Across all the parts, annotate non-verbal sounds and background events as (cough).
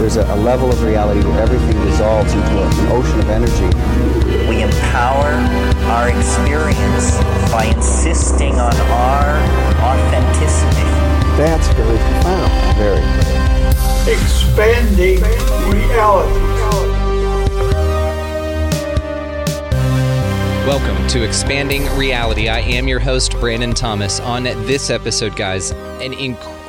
There's a, a level of reality where everything dissolves into an ocean of energy. We empower our experience by insisting on our authenticity. That's very profound. Very. Expanding reality. Welcome to Expanding Reality. I am your host, Brandon Thomas. On this episode, guys, an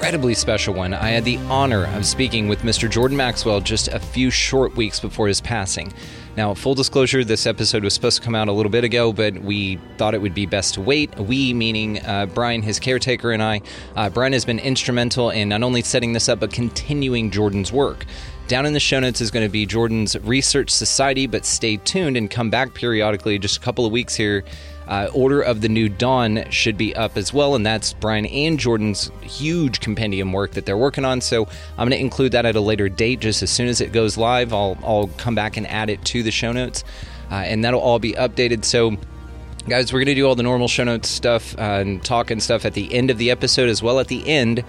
incredibly special one. I had the honor of speaking with Mr. Jordan Maxwell just a few short weeks before his passing. Now, full disclosure, this episode was supposed to come out a little bit ago, but we thought it would be best to wait. We, meaning uh, Brian, his caretaker, and I. Uh, Brian has been instrumental in not only setting this up, but continuing Jordan's work. Down in the show notes is going to be Jordan's Research Society, but stay tuned and come back periodically, just a couple of weeks here. Uh, Order of the New Dawn should be up as well, and that's Brian and Jordan's huge compendium work that they're working on. So I'm going to include that at a later date. Just as soon as it goes live, I'll, I'll come back and add it to the show notes, uh, and that'll all be updated. So guys we're going to do all the normal show notes stuff uh, and talk and stuff at the end of the episode as well at the end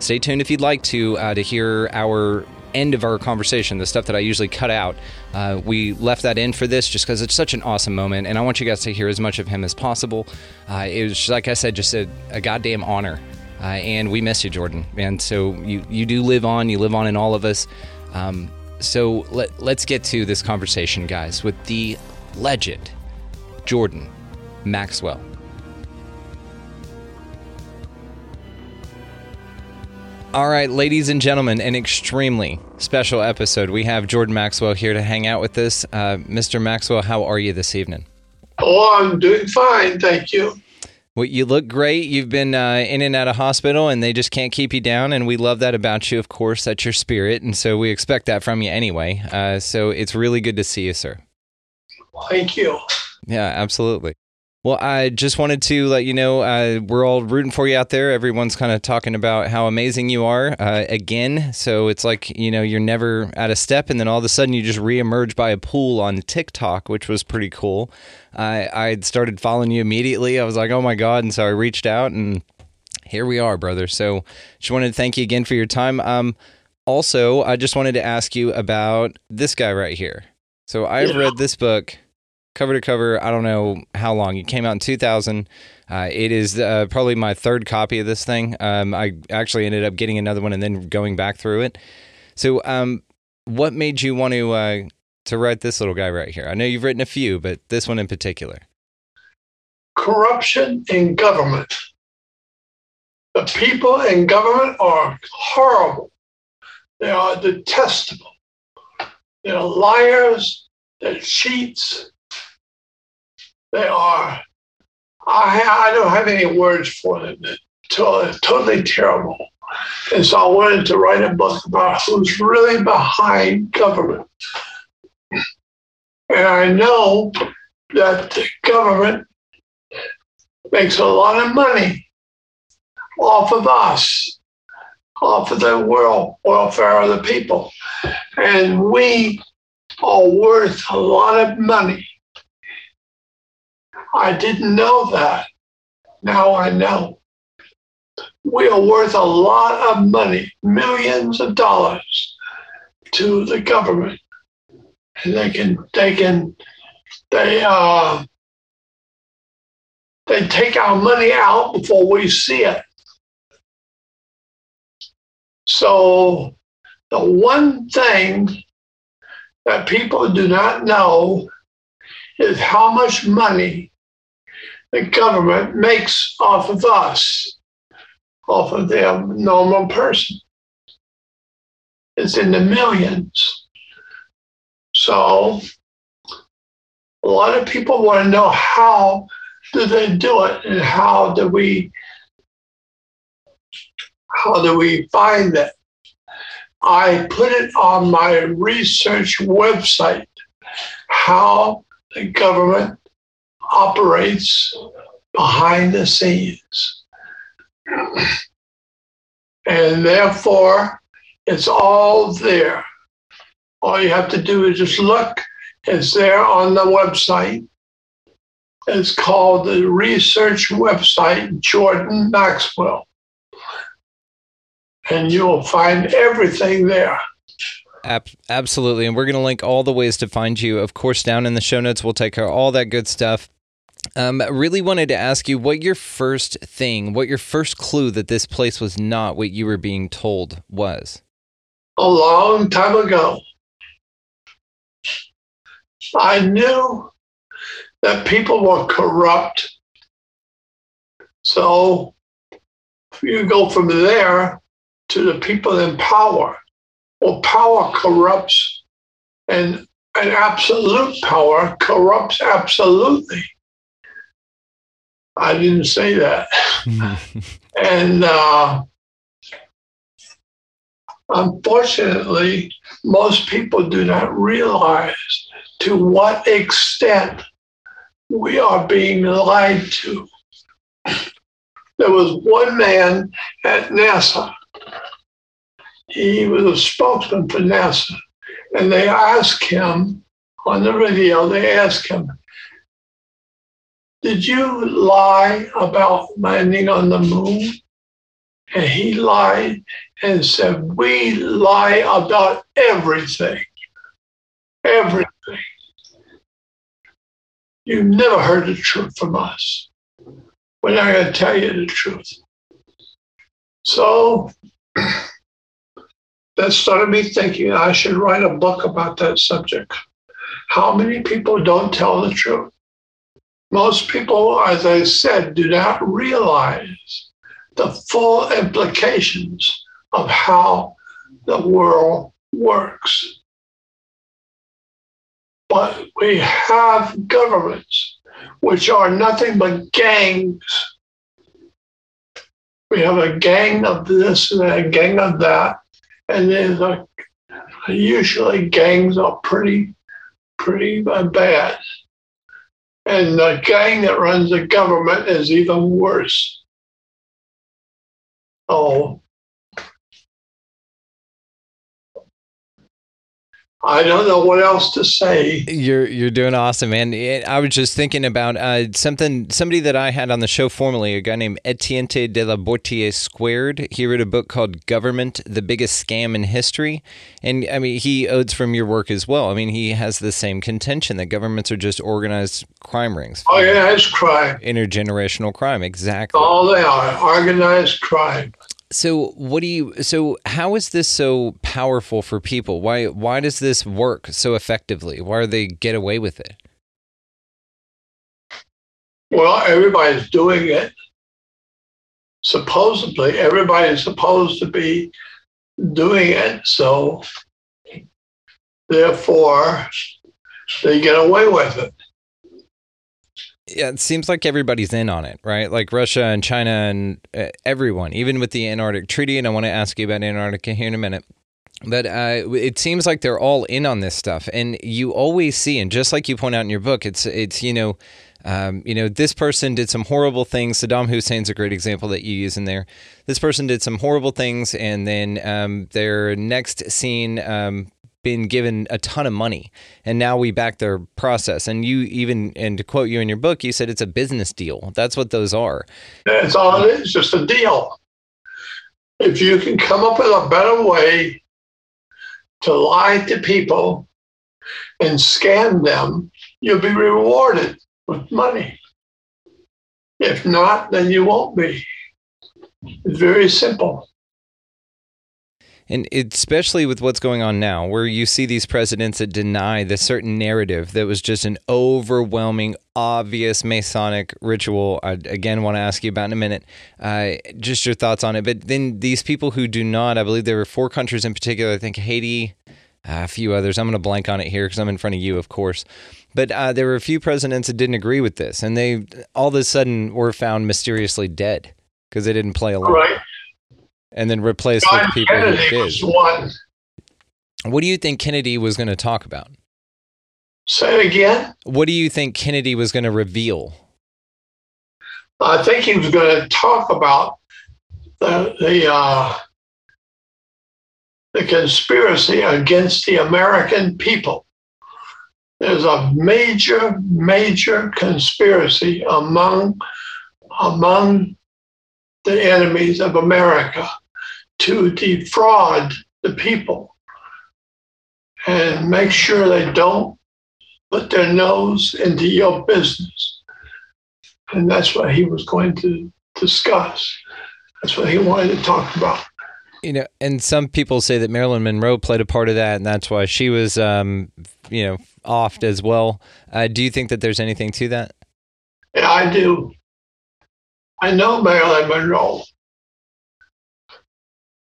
stay tuned if you'd like to uh, to hear our end of our conversation, the stuff that I usually cut out, uh, we left that in for this just because it's such an awesome moment, and I want you guys to hear as much of him as possible. Uh, it was, like I said, just a, a goddamn honor. Uh, and we miss you, Jordan. And so you, you do live on, you live on in all of us. Um, so let, let's get to this conversation, guys, with the legend, Jordan Maxwell. All right, ladies and gentlemen, an extremely special episode. We have Jordan Maxwell here to hang out with us. Uh, Mr. Maxwell, how are you this evening? Oh, I'm doing fine, thank you. Well, you look great. You've been uh, in and out of hospital, and they just can't keep you down. And we love that about you, of course. That's your spirit, and so we expect that from you anyway. Uh, so it's really good to see you, sir. Thank you. Yeah, absolutely. Well, I just wanted to let you know uh, we're all rooting for you out there. Everyone's kind of talking about how amazing you are uh, again. So it's like, you know, you're never at a step, and then all of a sudden you just reemerge by a pool on TikTok, which was pretty cool. I I started following you immediately. I was like, oh my God. And so I reached out, and here we are, brother. So just wanted to thank you again for your time. Um, also, I just wanted to ask you about this guy right here. So I've read this book cover to cover. I don't know how long. It came out in 2000. Uh, it is uh, probably my third copy of this thing. Um, I actually ended up getting another one and then going back through it. So, um, what made you want to uh, to write this little guy right here? I know you've written a few, but this one in particular. Corruption in government. The people in government are horrible. They are detestable. They're liars. They're cheats. They are. I, I don't have any words for them. Totally terrible. And so I wanted to write a book about who's really behind government. And I know that the government makes a lot of money off of us, off of the world welfare of the people. And we are worth a lot of money I didn't know that. Now I know. We are worth a lot of money, millions of dollars to the government. And they can, they can, they, uh, they take our money out before we see it. So the one thing that people do not know is how much money the government makes off of us, off of the normal person. It's in the millions. So a lot of people want to know how do they do it and how do we how do we find it? I put it on my research website how the government operates behind the scenes. And therefore, it's all there. All you have to do is just look. It's there on the website. It's called the research website, Jordan Maxwell. And you'll find everything there. Ab- absolutely. And we're going to link all the ways to find you. Of course, down in the show notes, we'll take care of all that good stuff. Um, really wanted to ask you what your first thing, what your first clue that this place was not what you were being told was. A long time ago, I knew that people were corrupt. So you go from there to the people in power. Well, power corrupts, and an absolute power corrupts absolutely. I didn't say that. (laughs) and uh, unfortunately, most people do not realize to what extent we are being lied to. There was one man at NASA. He was a spokesman for NASA. And they asked him on the radio, they asked him, Did you lie about landing on the moon? And he lied and said, We lie about everything. Everything. You've never heard the truth from us. We're not going to tell you the truth. So (clears throat) that started me thinking I should write a book about that subject. How many people don't tell the truth? Most people, as I said, do not realize the full implications of how the world works. But we have governments which are nothing but gangs. We have a gang of this and a gang of that, and there's a, usually gangs are pretty, pretty bad. And the gang that runs the government is even worse. Oh, I don't know what else to say. You're you're doing awesome, man. I was just thinking about uh, something somebody that I had on the show formerly, a guy named Etienne de la Boetie Squared. He wrote a book called "Government: The Biggest Scam in History," and I mean he odes from your work as well. I mean he has the same contention that governments are just organized crime rings. Oh yeah, it's crime. Intergenerational crime, exactly. All they are organized crime. So what do you so how is this so powerful for people? Why why does this work so effectively? Why do they get away with it? Well, everybody's doing it. Supposedly, everybody's supposed to be doing it, so therefore they get away with it yeah, it seems like everybody's in on it, right? Like Russia and China and uh, everyone, even with the Antarctic Treaty. And I want to ask you about Antarctica here in a minute. But uh, it seems like they're all in on this stuff, and you always see, and just like you point out in your book, it's it's you know, um, you know, this person did some horrible things. Saddam Hussein's a great example that you use in there. This person did some horrible things, and then um, their next scene, um, been given a ton of money and now we back their process. And you even and to quote you in your book you said it's a business deal. That's what those are. That's all it is just a deal. If you can come up with a better way to lie to people and scam them you'll be rewarded with money. If not then you won't be. It's very simple and especially with what's going on now, where you see these presidents that deny the certain narrative that was just an overwhelming, obvious Masonic ritual. I again want to ask you about in a minute, uh, just your thoughts on it. But then these people who do not, I believe there were four countries in particular. I think Haiti, uh, a few others. I'm going to blank on it here because I'm in front of you, of course. But uh, there were a few presidents that didn't agree with this, and they all of a sudden were found mysteriously dead because they didn't play along. And then replace John the people Kennedy who did. One What do you think Kennedy was going to talk about? Say it again. What do you think Kennedy was going to reveal? I think he was going to talk about the the uh, the conspiracy against the American people. There's a major, major conspiracy among among the enemies of America to defraud the people and make sure they don't put their nose into your business. And that's what he was going to discuss. That's what he wanted to talk about. You know, and some people say that Marilyn Monroe played a part of that, and that's why she was, um, you know, offed as well. Uh, do you think that there's anything to that? Yeah, I do. I know Marilyn Monroe,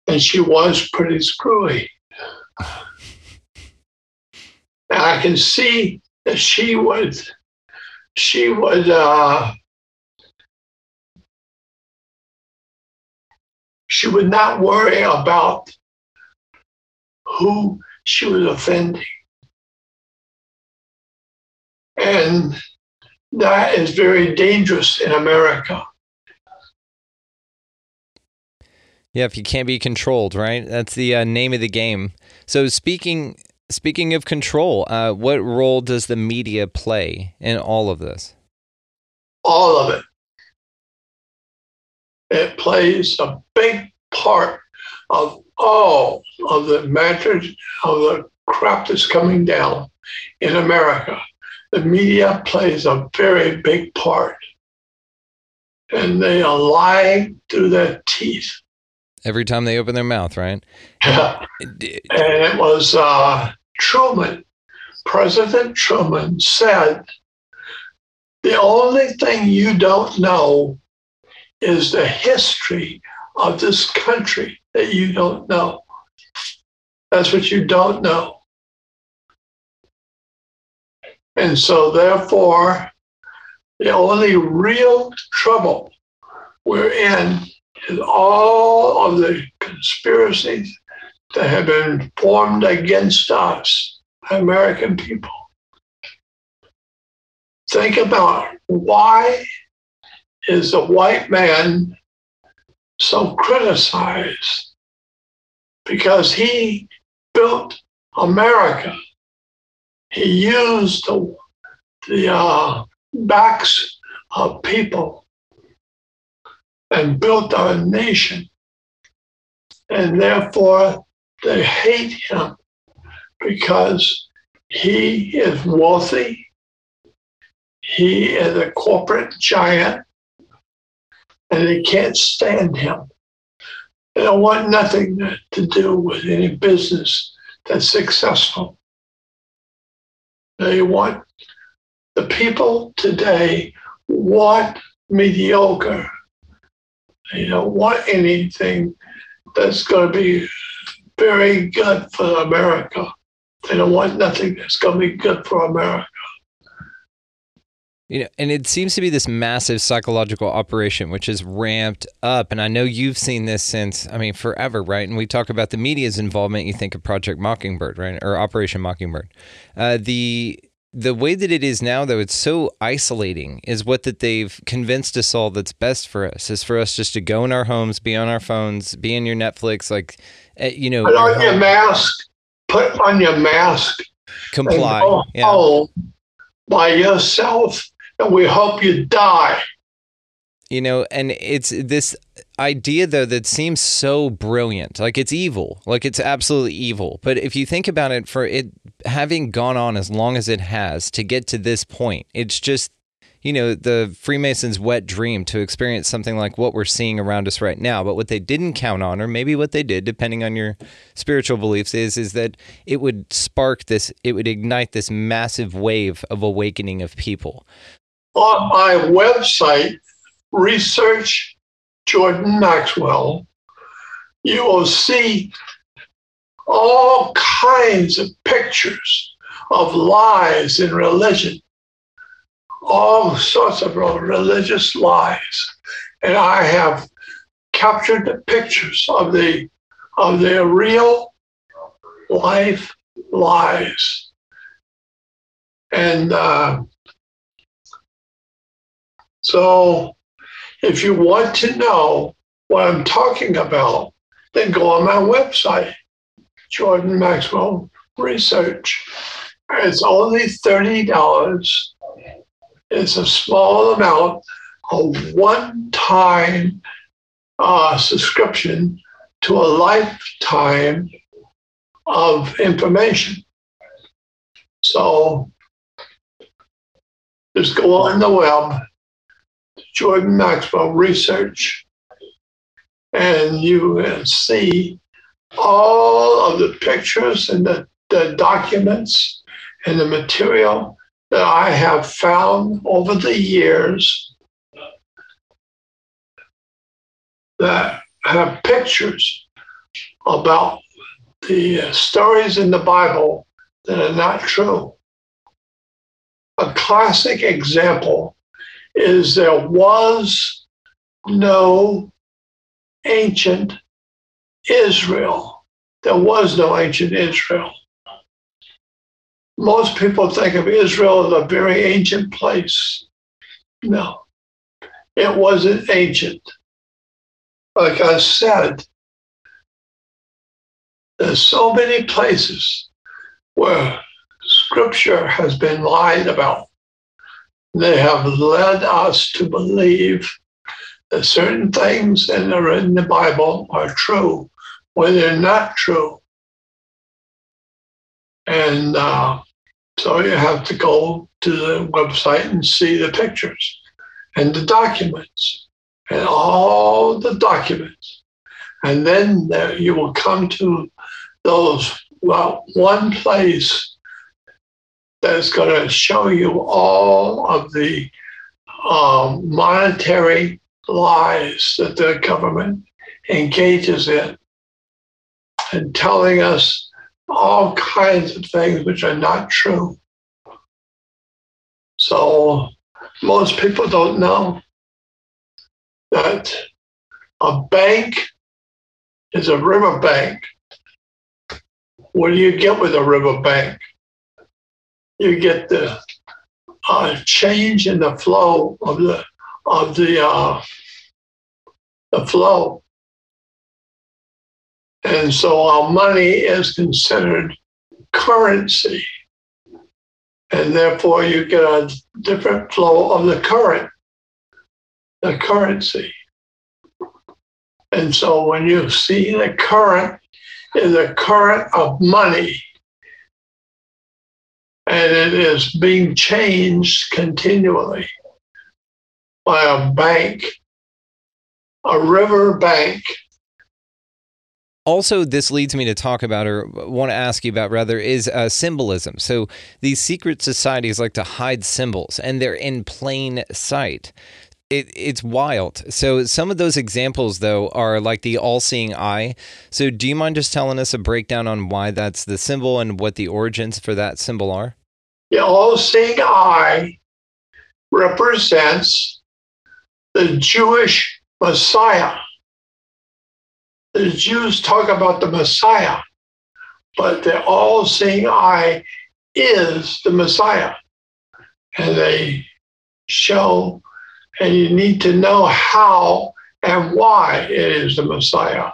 and she was pretty screwy. And I can see that she would, she would, uh, she would not worry about who she was offending. And that is very dangerous in America. Yeah, if you can't be controlled, right? That's the uh, name of the game. So speaking speaking of control, uh, what role does the media play in all of this? All of it. It plays a big part of all of the matters of the crap that's coming down in America. The media plays a very big part. And they are lying through their teeth. Every time they open their mouth, right? Yeah. and it was uh, Truman, President Truman said, the only thing you don't know is the history of this country that you don't know. That's what you don't know. And so, therefore, the only real trouble we're in is all of the conspiracies that have been formed against us, American people. Think about why is the white man so criticized? Because he built America. He used the, the uh, backs of people and built our nation. And therefore, they hate him because he is wealthy, he is a corporate giant, and they can't stand him. They don't want nothing to do with any business that's successful. They want the people today want mediocre. They don't want anything that's going to be very good for America. They don't want nothing that's going to be good for America. You know, and it seems to be this massive psychological operation which is ramped up. And I know you've seen this since, I mean, forever, right? And we talk about the media's involvement. You think of Project Mockingbird, right, or Operation Mockingbird. Uh, the the way that it is now, though, it's so isolating. Is what that they've convinced us all that's best for us is for us just to go in our homes, be on our phones, be in your Netflix, like uh, you know, put on your mask. Put on your mask. Comply. And go yeah. home by yourself, and we hope you die. You know, and it's this idea though that seems so brilliant. Like it's evil. Like it's absolutely evil. But if you think about it for it having gone on as long as it has to get to this point, it's just you know, the Freemasons' wet dream to experience something like what we're seeing around us right now. But what they didn't count on, or maybe what they did, depending on your spiritual beliefs, is is that it would spark this, it would ignite this massive wave of awakening of people. On my website, research Jordan Maxwell, you will see all kinds of pictures of lies in religion all sorts of religious lies. And I have captured the pictures of the of the real life lies. And uh, so, if you want to know what I'm talking about, then go on my website, Jordan Maxwell Research. It's only $30. It's a small amount, a one time uh, subscription to a lifetime of information. So just go on the web, Jordan Maxwell Research, and you will see all of the pictures and the, the documents and the material that I have found over the years that have pictures about the uh, stories in the Bible that are not true. A classic example is there was no ancient Israel. There was no ancient Israel. Most people think of Israel as a very ancient place. No, it wasn't ancient. Like I said, there's so many places where scripture has been lied about. They have led us to believe that certain things that are in the Bible are true when they're not true. And uh, so you have to go to the website and see the pictures and the documents and all the documents. And then there you will come to those, well, one place that's going to show you all of the um, monetary lies that the government engages in and telling us all kinds of things which are not true. So most people don't know that a bank is a river bank. What do you get with a river bank? You get the uh, change in the flow of the of the uh, the flow, and so our money is considered currency, and therefore you get a different flow of the current, the currency. And so when you see the current is a current of money, and it is being changed continually by a bank, a river bank. Also, this leads me to talk about, or want to ask you about rather, is uh, symbolism. So, these secret societies like to hide symbols, and they're in plain sight it, it's wild. So some of those examples though are like the all-seeing eye. So do you mind just telling us a breakdown on why that's the symbol and what the origins for that symbol are? The all-seeing eye represents the Jewish Messiah. The Jews talk about the Messiah, but the all-seeing eye is the Messiah. And they show and you need to know how and why it is the Messiah.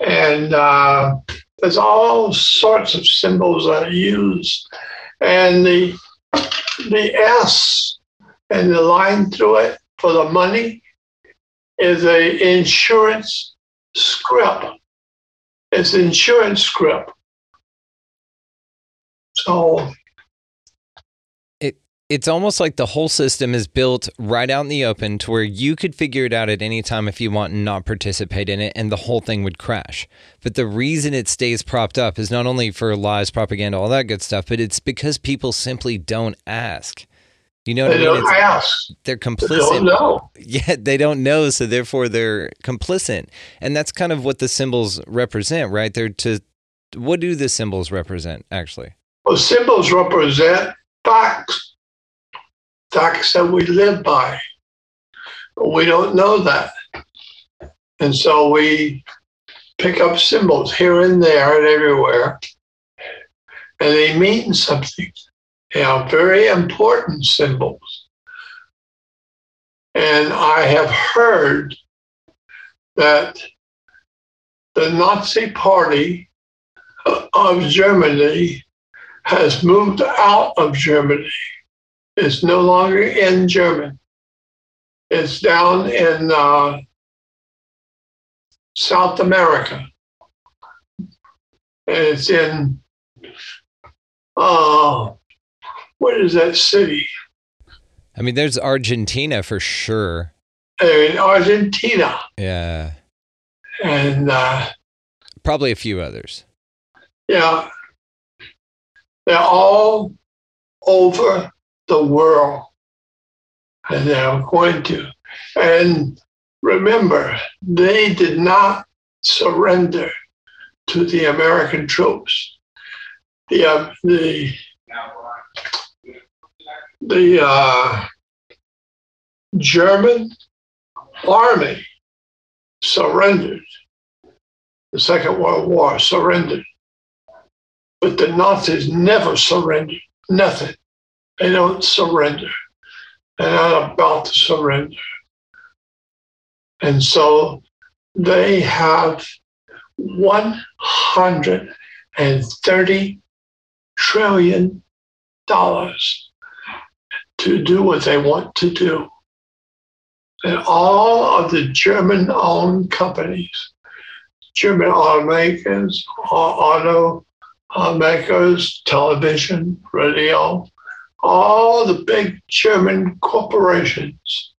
And uh, there's all sorts of symbols that are used, and the the S and the line through it for the money is a insurance script. It's insurance script. So it's almost like the whole system is built right out in the open to where you could figure it out at any time if you want and not participate in it and the whole thing would crash. But the reason it stays propped up is not only for lies, propaganda, all that good stuff, but it's because people simply don't ask. You know what they I mean? Don't ask. They're complicit. They don't know. (laughs) Yeah, they don't know, so therefore they're complicit. And that's kind of what the symbols represent, right? They're to what do the symbols represent actually? Well, symbols represent facts facts that we live by. But we don't know that. And so we pick up symbols here and there and everywhere, and they mean something. They are very important symbols. And I have heard that the Nazi Party of Germany has moved out of Germany. It's no longer in German. It's down in uh, South America. And it's in, uh, what is that city? I mean, there's Argentina for sure. In Argentina. Yeah. And uh, probably a few others. Yeah. They're all over the world. And they're going to. And remember, they did not surrender to the American troops. The, uh, the, the uh, German army surrendered. The Second World War surrendered. But the Nazis never surrendered. Nothing. They don't surrender. They're not about to surrender. And so they have 130 trillion dollars to do what they want to do. And all of the German owned companies, German automakers, auto makers, television, radio, all the big German corporations,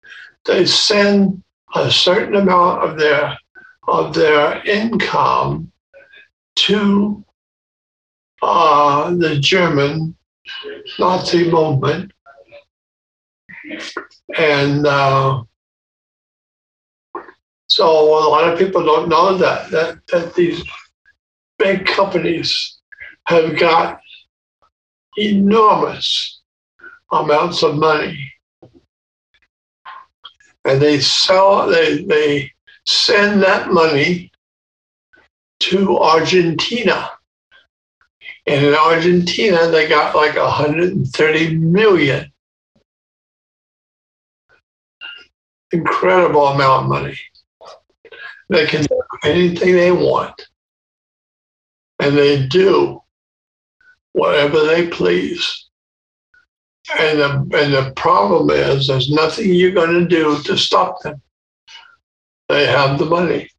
they send a certain amount of their of their income to uh, the German Nazi movement, and uh, so a lot of people don't know that that that these big companies have got enormous amounts of money and they sell they they send that money to Argentina. And in Argentina, they got like 130 million. Incredible amount of money. They can do anything they want. And they do whatever they please. And the, and the problem is, there's nothing you're going to do to stop them. They have the money.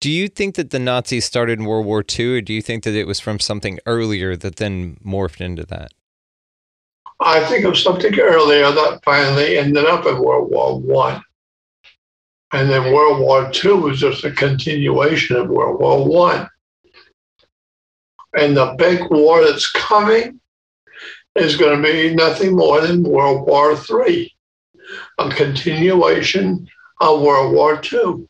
Do you think that the Nazis started in World War II, or do you think that it was from something earlier that then morphed into that? I think of something earlier that finally ended up in World War One, and then World War Two was just a continuation of World War One. And the big war that's coming is going to be nothing more than World War III, a continuation of World War II.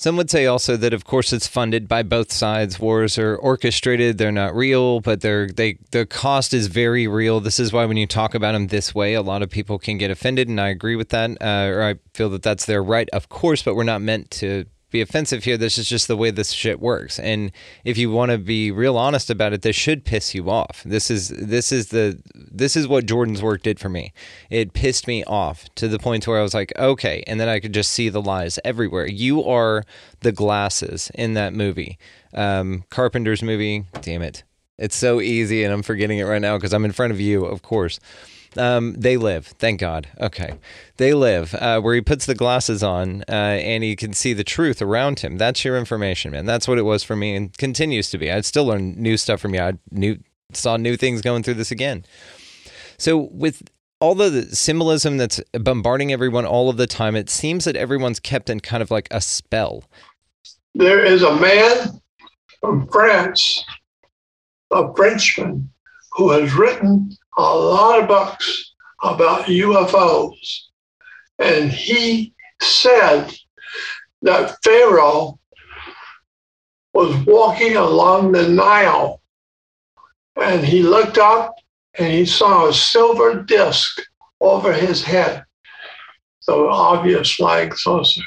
Some would say also that, of course, it's funded by both sides. Wars are orchestrated; they're not real, but they're they the cost is very real. This is why when you talk about them this way, a lot of people can get offended, and I agree with that, uh, or I feel that that's their right, of course. But we're not meant to be offensive here. This is just the way this shit works. And if you want to be real honest about it, this should piss you off. This is this is the this is what Jordan's work did for me. It pissed me off to the point where I was like, okay, and then I could just see the lies everywhere. You are the glasses in that movie, um, Carpenter's movie. Damn it, it's so easy, and I'm forgetting it right now because I'm in front of you, of course. Um, they live, thank God. Okay. They live, uh, where he puts the glasses on uh, and he can see the truth around him. That's your information, man. That's what it was for me and continues to be. I'd still learn new stuff from you. I new, saw new things going through this again. So, with all the symbolism that's bombarding everyone all of the time, it seems that everyone's kept in kind of like a spell. There is a man from France, a Frenchman, who has written a lot of books about UFOs. And he said that Pharaoh was walking along the Nile and he looked up and he saw a silver disc over his head, the obvious flying saucer.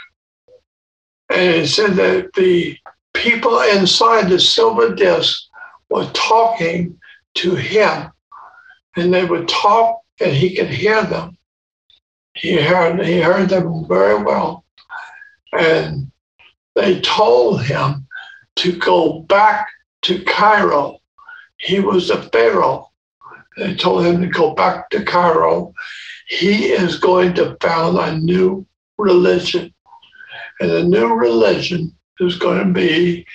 And he said that the people inside the silver disc were talking to him, and they would talk, and he could hear them. He heard, he heard them very well. And they told him to go back to Cairo. He was a Pharaoh. They told him to go back to Cairo. He is going to found a new religion. And the new religion is going to be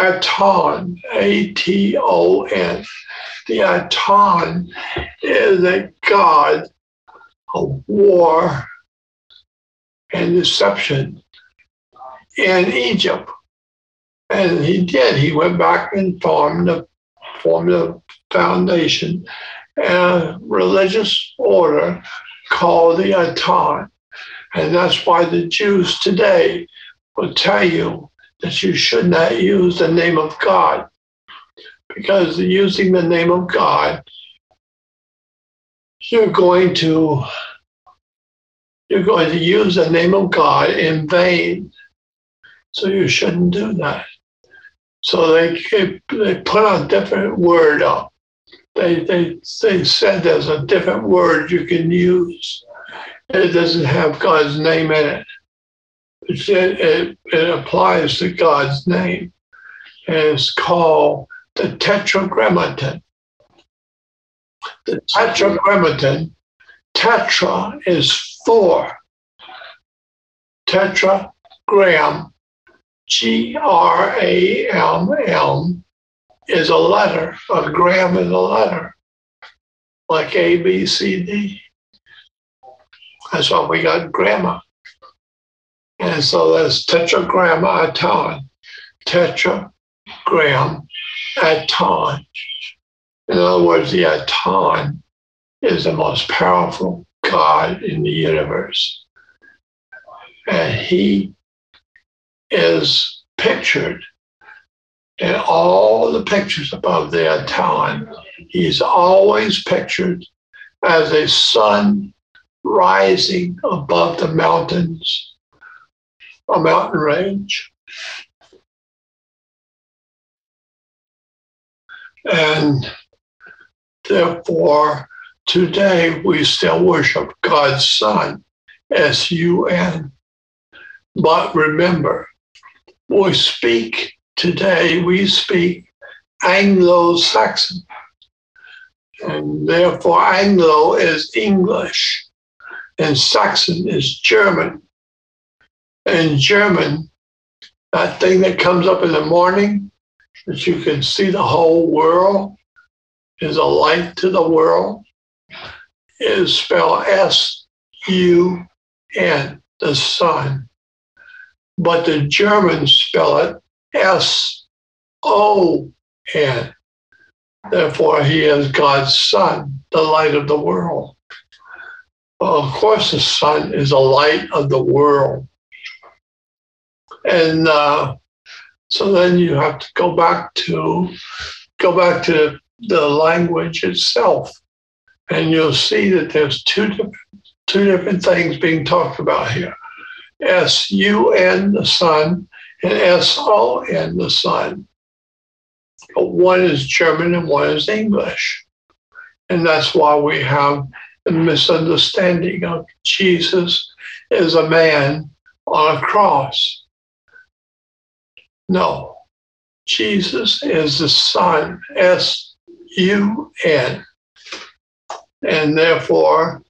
Aton, A T O N. The Aton is a god of war and deception in Egypt. And he did. He went back and formed a, formed a foundation, a religious order called the Aton. And that's why the Jews today will tell you that you should not use the name of God. Because using the name of God, you're going to you're going to use the name of God in vain. So you shouldn't do that. So they they put a different word up. They they they said there's a different word you can use. It doesn't have God's name in it. It, it, it applies to God's name. And it's called the tetragrammaton. The tetragrammaton, tetra is four. Tetragram, G R A M M, is a letter. A gram is a letter, like A, B, C, D. That's why we got grammar. And so there's tetragrammaton, tetragram aton. In other words, the aton is the most powerful God in the universe. And he is pictured in all the pictures above the aton. He's always pictured as a sun rising above the mountains, a mountain range. And therefore, today we still worship God's Son, S U N. But remember, we speak today, we speak Anglo Saxon. And therefore, Anglo is English and Saxon is German. And German, that thing that comes up in the morning, that you can see the whole world, is a light to the world, is spelled S U N, the sun. But the Germans spell it S O N. Therefore, he is God's son, the light of the world. Well, of course, the sun is a light of the world. And uh, so then you have to go back to go back to the language itself, and you'll see that there's two different two different things being talked about here: S U N the sun and S O N the sun. One is German and one is English, and that's why we have a misunderstanding of Jesus as a man on a cross. No, Jesus is the Son, S U N. And therefore,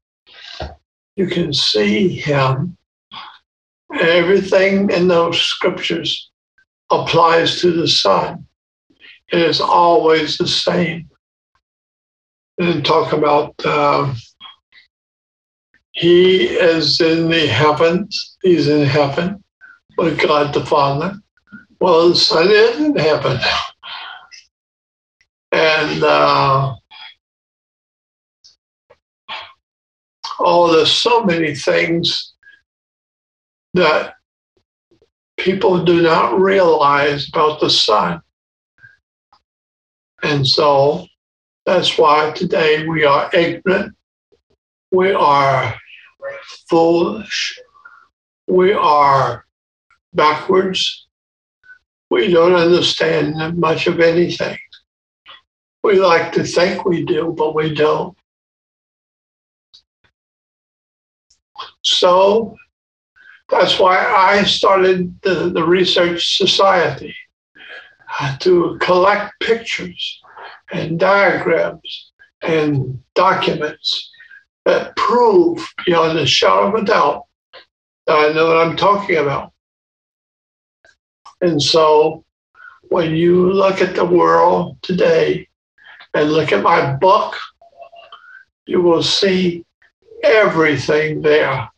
you can see him. Everything in those scriptures applies to the Son. It is always the same. And talk about uh, he is in the heavens. He's in heaven with God the Father. Well, the is in heaven. And uh, oh, there's so many things that people do not realize about the sun. And so that's why today we are ignorant. We are foolish. We are backwards. We don't understand much of anything. We like to think we do, but we don't. So that's why I started the, the Research Society uh, to collect pictures and diagrams and documents that prove beyond a shadow of a doubt that I know what I'm talking about. And so when you look at the world today and look at my book, you will see everything there.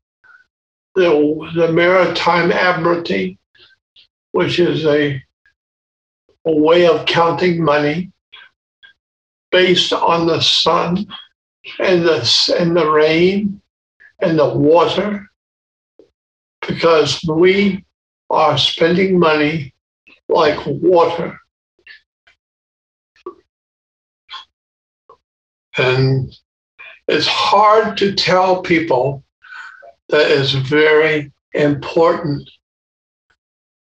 The, the Maritime Admiralty, which is a, a way of counting money based on the sun and the, and the rain and the water, because we are spending money like water. And it's hard to tell people that it's very important.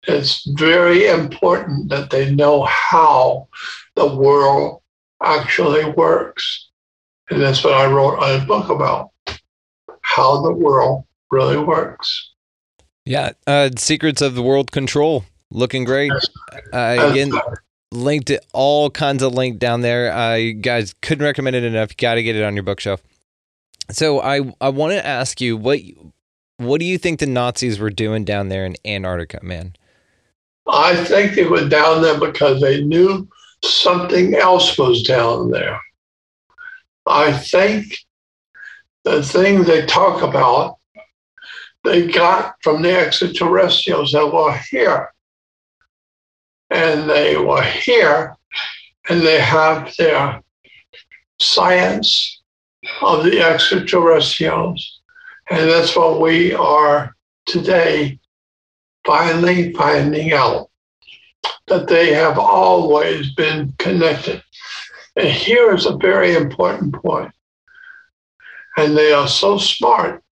It's very important that they know how the world actually works. And that's what I wrote a book about how the world really works. Yeah, uh, Secrets of the World Control, looking great. Uh, again, linked it, all kinds of link down there. Uh, guys couldn't recommend it enough. You got to get it on your bookshelf. So I I want to ask you what what do you think the Nazis were doing down there in Antarctica, man? I think they were down there because they knew something else was down there. I think the thing they talk about, they got from the extraterrestrials that were here. And they were here and they have their science of the extraterrestrials. And that's what we are today finally finding out that they have always been connected. And here is a very important point. And they are so smart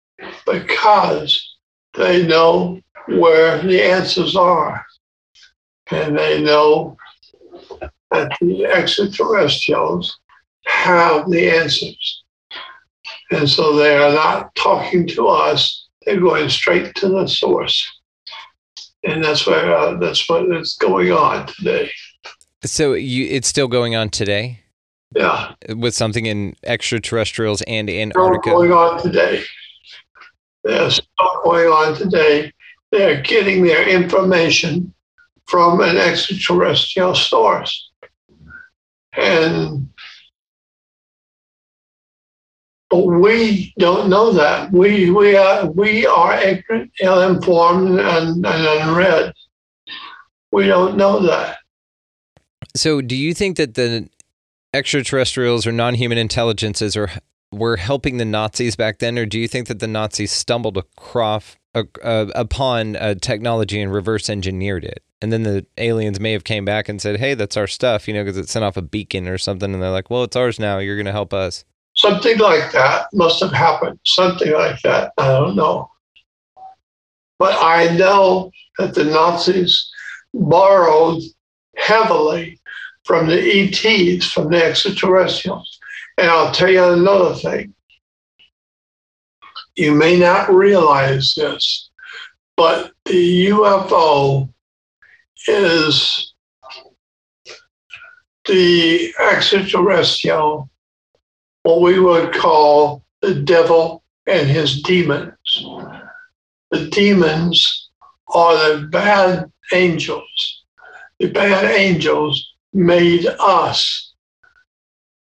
because they know where the answers are. And they know that the extraterrestrials have the answers. And so they are not talking to us, they're going straight to the source. And that's where uh, that's what is going on today. So you, it's still going on today Yeah, with something in extraterrestrials and still Antarctica. going on today. They're still going on today. They're getting their information from an extraterrestrial source. And but we don't know that. We we are we are ignorant, ill-informed, and, and unread. We don't know that. So do you think that the extraterrestrials or non-human intelligences are were helping the Nazis back then, or do you think that the Nazis stumbled across uh, uh, upon uh, technology and reverse engineered it? And then the aliens may have came back and said, "Hey, that's our stuff," you know, because it sent off a beacon or something, and they're like, "Well, it's ours now. You're going to help us." Something like that must have happened. Something like that. I don't know. But I know that the Nazis borrowed heavily from the ETs, from the extraterrestrials. And I'll tell you another thing. You may not realize this, but the UFO is the extraterrestrial what we would call the devil and his demons. The demons are the bad angels. The bad angels made us.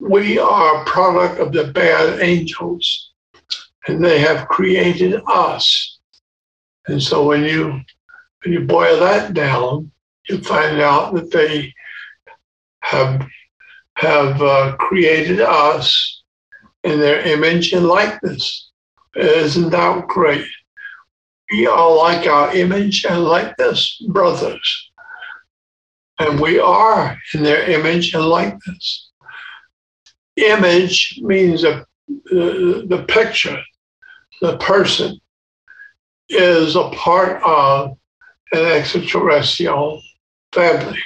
We are a product of the bad angels, and they have created us. And so when you when you boil that down, you find out that they have have uh, created us in their image and likeness. Isn't that great? We are like our image and likeness brothers. And we are in their image and likeness. Image means a, the, the picture, the person is a part of an extraterrestrial family.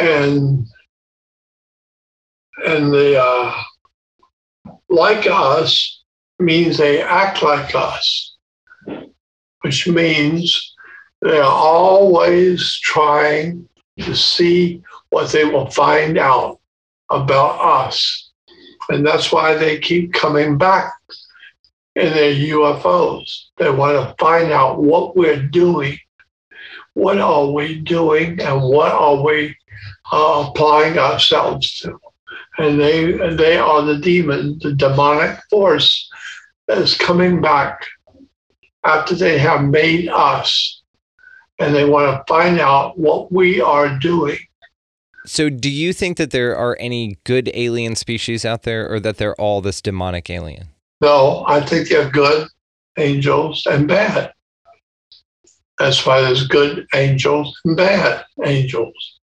And and the uh, like us means they act like us, which means they're always trying to see what they will find out about us. And that's why they keep coming back in their UFOs. They want to find out what we're doing. What are we doing and what are we uh, applying ourselves to? And they, they are the demon, the demonic force that is coming back after they have made us. And they want to find out what we are doing. So, do you think that there are any good alien species out there, or that they're all this demonic alien? No, I think they're good angels and bad. That's why there's good angels and bad angels.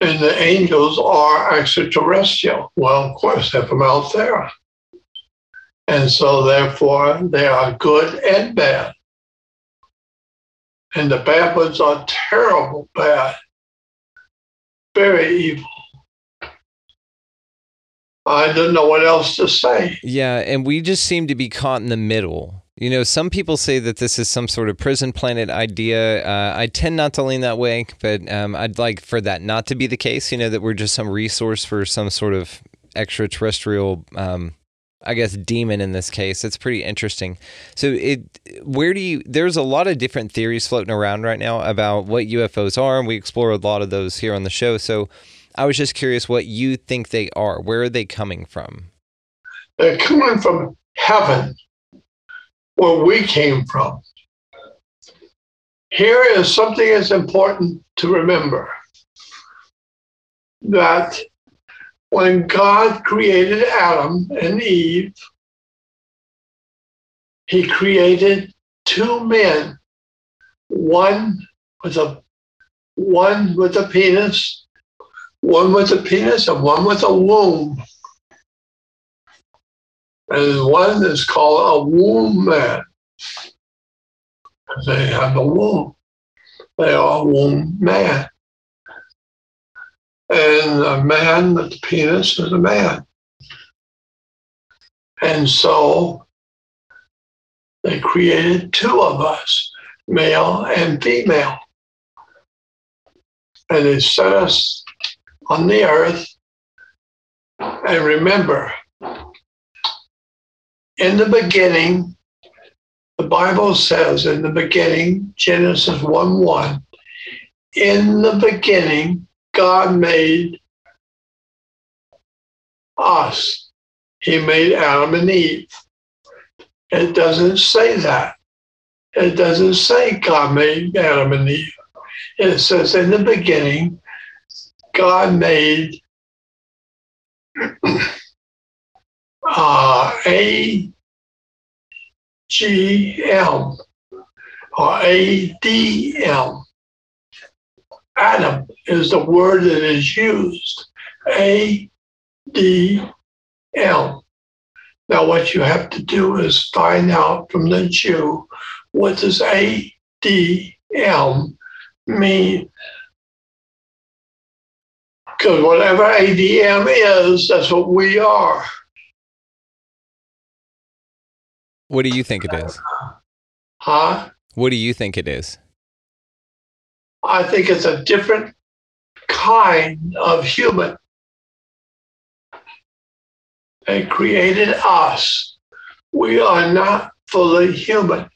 And the angels are extraterrestrial. Well, of course, they're from out there. And so, therefore, they are good and bad. And the bad ones are terrible bad, very evil. I don't know what else to say. Yeah, and we just seem to be caught in the middle. You know, some people say that this is some sort of prison planet idea. Uh, I tend not to lean that way, but um, I'd like for that not to be the case. You know, that we're just some resource for some sort of extraterrestrial, um, I guess, demon in this case. It's pretty interesting. So, it where do you? There's a lot of different theories floating around right now about what UFOs are, and we explore a lot of those here on the show. So, I was just curious what you think they are. Where are they coming from? They're coming from heaven, where we came from. Here is something that's important to remember that when God created Adam and Eve, he created two men, one with a one with a penis one with a penis and one with a womb. And one is called a womb man. They have a womb. They are womb man. And a man with a penis is a man. And so they created two of us, male and female. And they set us on the earth. And remember, in the beginning, the Bible says in the beginning, Genesis 1 1, in the beginning, God made us. He made Adam and Eve. It doesn't say that. It doesn't say God made Adam and Eve. It says in the beginning, God made (clears throat) uh, A G M or A D M. Adam is the word that is used. A D M. Now, what you have to do is find out from the Jew what does A D M mean. Because whatever ADM is, that's what we are. What do you think it is? Huh? What do you think it is? I think it's a different kind of human. They created us. We are not fully human.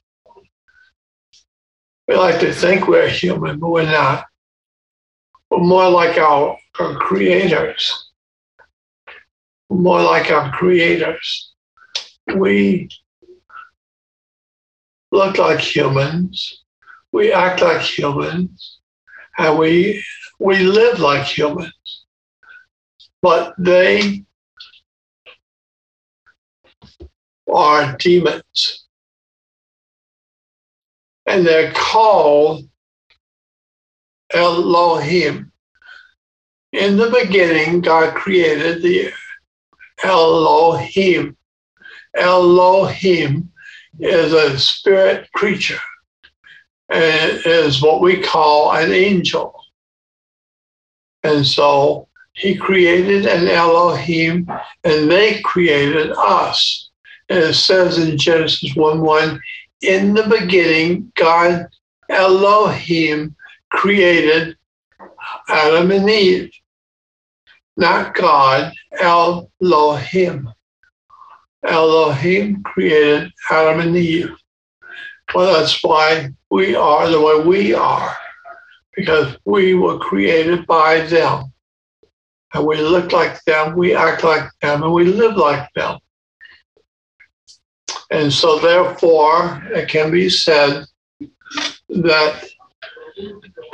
We like to think we're human, but we're not. We're more like our our creators, more like our creators. We look like humans, we act like humans, and we we live like humans. But they are demons. And they're called Elohim. In the beginning, God created the Elohim. Elohim is a spirit creature. and is what we call an angel. And so he created an Elohim and they created us. And it says in Genesis 1 1, in the beginning, God Elohim created Adam and Eve, not God, Elohim. Elohim created Adam and Eve. Well, that's why we are the way we are, because we were created by them. And we look like them, we act like them, and we live like them. And so, therefore, it can be said that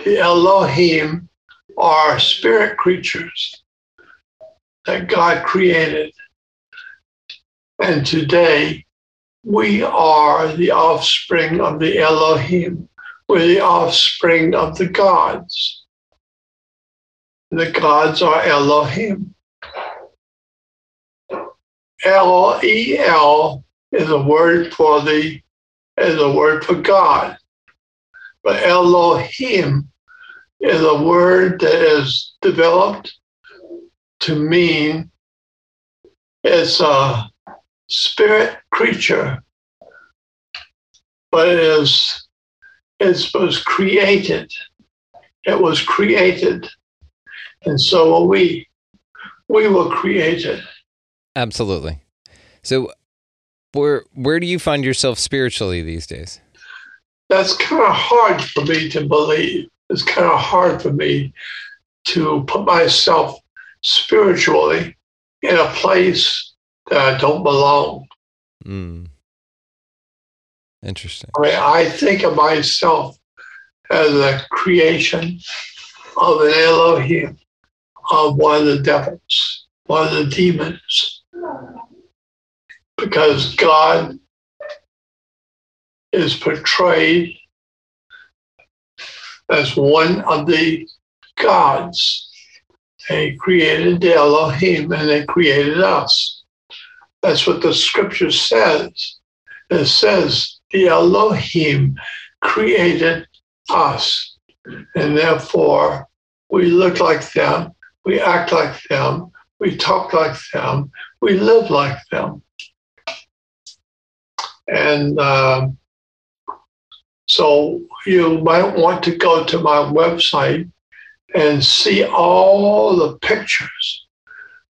the Elohim are spirit creatures that God created. And today, we are the offspring of the Elohim. We're the offspring of the gods. The gods are Elohim. L E L is a word for the is a word for God. But Elohim is a word that is developed to mean it's a spirit creature, but it is it was created. It was created. And so are we. We were created. Absolutely. So where where do you find yourself spiritually these days? That's kind of hard for me to believe. It's kind of hard for me to put myself spiritually in a place that I don't belong. Mm. Interesting. I mean, I think of myself as a creation of an Elohim, of one of the devils, one of the demons. Because God is portrayed as one of the gods. They created the Elohim and they created us. That's what the scripture says. It says the Elohim created us, and therefore we look like them, we act like them, we talk like them, we live like them. And um, so you might want to go to my website and see all the pictures,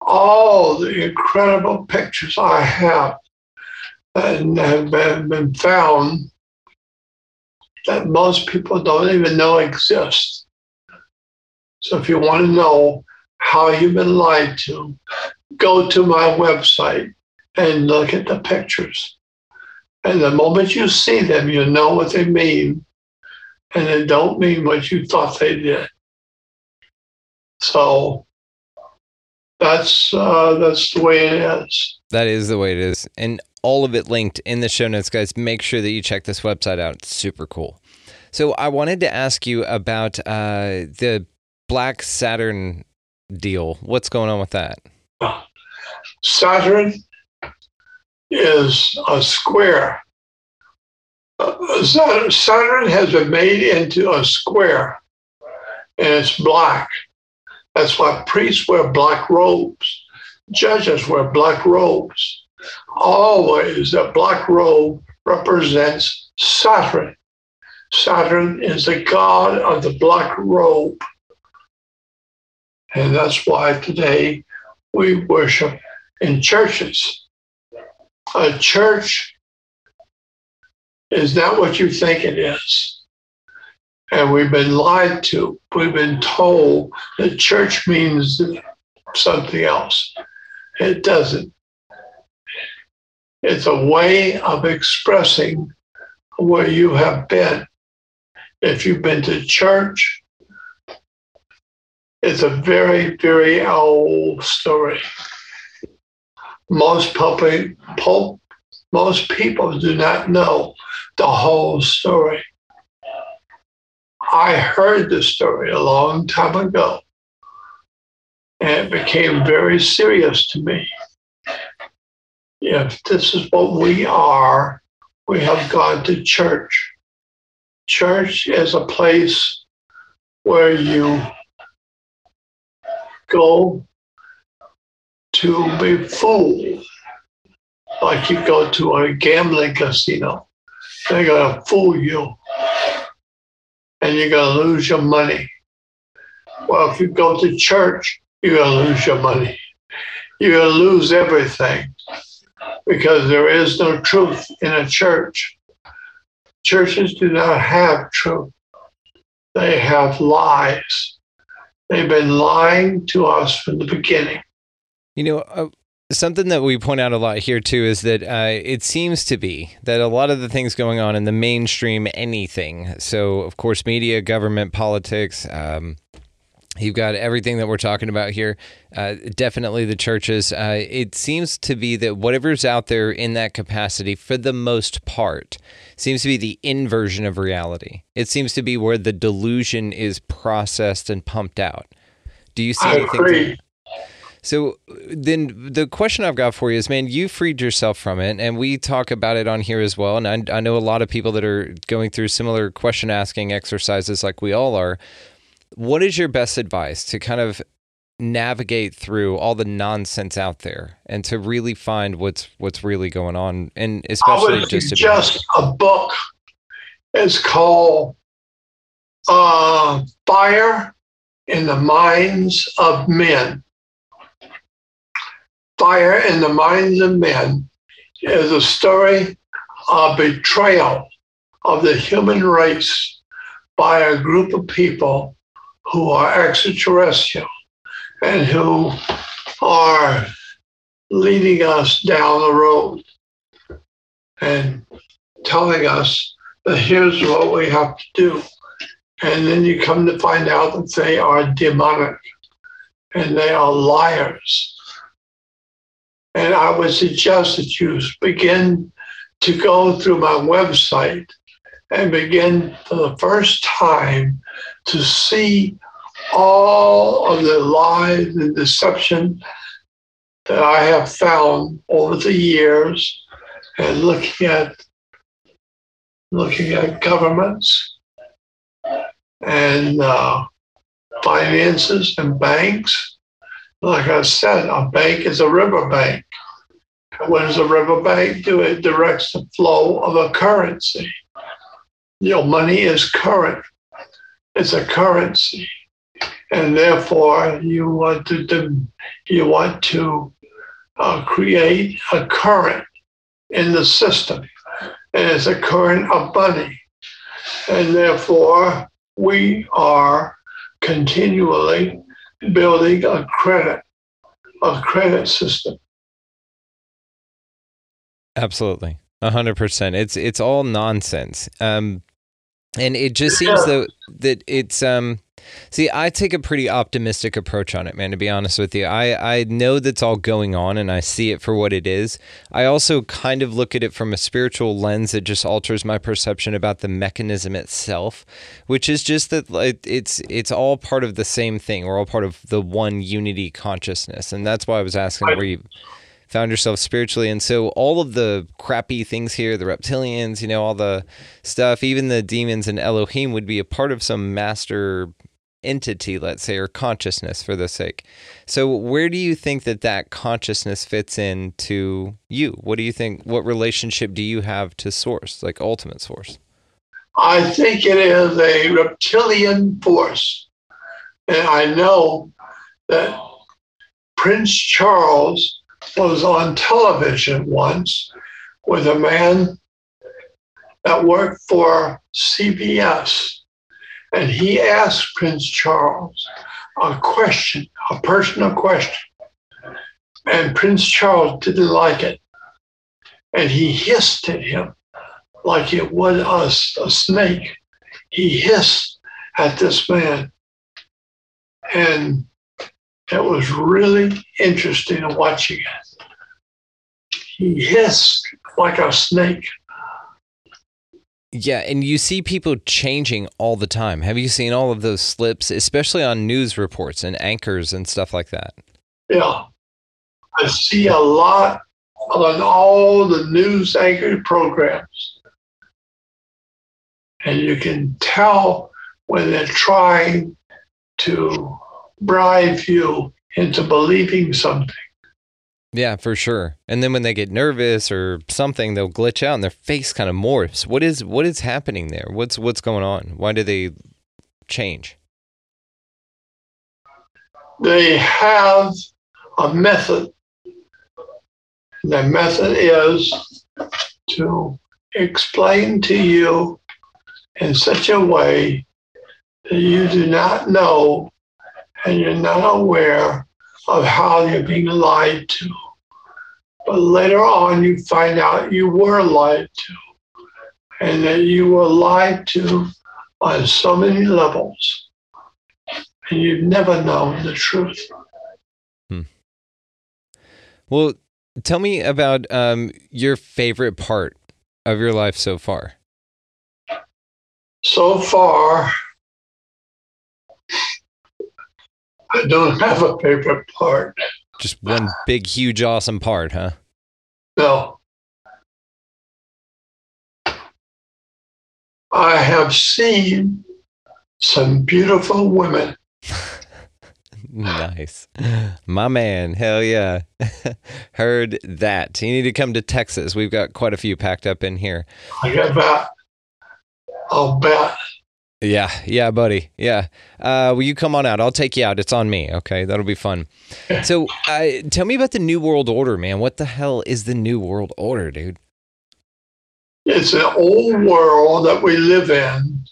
all the incredible pictures I have and have been, found that most people don't even know exist. So if you want to know how you've been lied to, go to my website and look at the pictures. And the moment you see them, you know what they mean, and they don't mean what you thought they did. So that's uh, that's the way it is. That is the way it is, and all of it linked in the show notes, guys. Make sure that you check this website out. It's super cool. So I wanted to ask you about uh, the Black Saturn deal. What's going on with that? Saturn is a square. Uh, Saturn, Saturn has been made into a square, and it's black. That's why priests wear black robes, judges wear black robes. Always, the black robe represents Saturn. Saturn is the god of the black robe. And that's why today we worship in churches. A church is not what you think it is. And we've been lied to. We've been told that church means something else. It doesn't. It's a way of expressing where you have been. If you've been to church, it's a very, very old story. Most public, most people do not know the whole story. I heard the story a long time ago, and it became very serious to me. If this is what we are, we have gone to church. church is a place where you go to be fooled, like you go to a gambling casino. They're going to fool you, and you're going to lose your money. Well, if you go to church, you're going to lose your money. You're going to lose everything because there is no truth in a church. Churches do not have truth, they have lies. They've been lying to us from the beginning. You know, uh, something that we point out a lot here too is that uh, it seems to be that a lot of the things going on in the mainstream anything, so of course, media, government, politics, um, You've got everything that we're talking about here. Uh, definitely the churches. Uh, it seems to be that whatever's out there in that capacity, for the most part, seems to be the inversion of reality. It seems to be where the delusion is processed and pumped out. Do you see I anything? agree. So then the question I've got for you is, man, you freed yourself from it, and we talk about it on here as well. And I, I know a lot of people that are going through similar question asking exercises like we all are. What is your best advice to kind of navigate through all the nonsense out there and to really find what's what's really going on, and I especially would just suggest a book. It's called uh, Fire in the Minds of Men. Fire in the Minds of Men is a story of betrayal of the human race by a group of people who are extraterrestrial and who are leading us down the road and telling us that here's what we have to do. And then you come to find out that they are demonic and they are liars. And I would suggest that you begin to go through my website and begin for the first time to see all of the lies and deception that I have found over the years and looking at looking at governments and uh, finances and banks. Like I said, a bank is a river bank. What does a river bank do? It directs the flow of a currency. Your money is current. It's a currency. And therefore, you want to you want to uh, create a current in the system, and it's a current of money, and therefore we are continually building a credit, a credit system. Absolutely. A hundred percent. It's it's all nonsense. Um and it just seems though that it's um see I take a pretty optimistic approach on it, man, to be honest with you. I, I know that's all going on and I see it for what it is. I also kind of look at it from a spiritual lens that just alters my perception about the mechanism itself, which is just that like, it's it's all part of the same thing. We're all part of the one unity consciousness. And that's why I was asking where you found yourself spiritually. And so all of the crappy things here, the reptilians, you know, all the stuff, even the demons and Elohim would be a part of some master entity, let's say, or consciousness for the sake. So where do you think that that consciousness fits into you? What do you think? What relationship do you have to source, like ultimate source? I think it is a reptilian force. And I know that Prince Charles was on television once with a man that worked for CBS. And he asked Prince Charles a question, a personal question. And Prince Charles didn't like it. And he hissed at him like it would a, a snake. He hissed at this man. And it was really interesting watching it. He hissed like a snake. Yeah, and you see people changing all the time. Have you seen all of those slips, especially on news reports and anchors and stuff like that? Yeah. I see a lot on all the news anchor programs. And you can tell when they're trying to bribe you into believing something. Yeah, for sure. And then when they get nervous or something, they'll glitch out and their face kind of morphs. What is what is happening there? What's what's going on? Why do they change? They have a method. The method is to explain to you in such a way that you do not know and you're not aware of how you're being lied to. But later on, you find out you were lied to and that you were lied to on so many levels and you've never known the truth. Well, tell me about um, your favorite part of your life so far. So far, I don't have a favorite part. Just one big, huge, awesome part, huh? No. I have seen some beautiful women. (laughs) nice. My man. Hell yeah. (laughs) Heard that. You need to come to Texas. We've got quite a few packed up in here. I got about, I'll bet. Yeah, yeah, buddy. Yeah. Uh, will you come on out? I'll take you out. It's on me. Okay, that'll be fun. So, uh, tell me about the New World Order, man. What the hell is the New World Order, dude? It's an old world that we live in,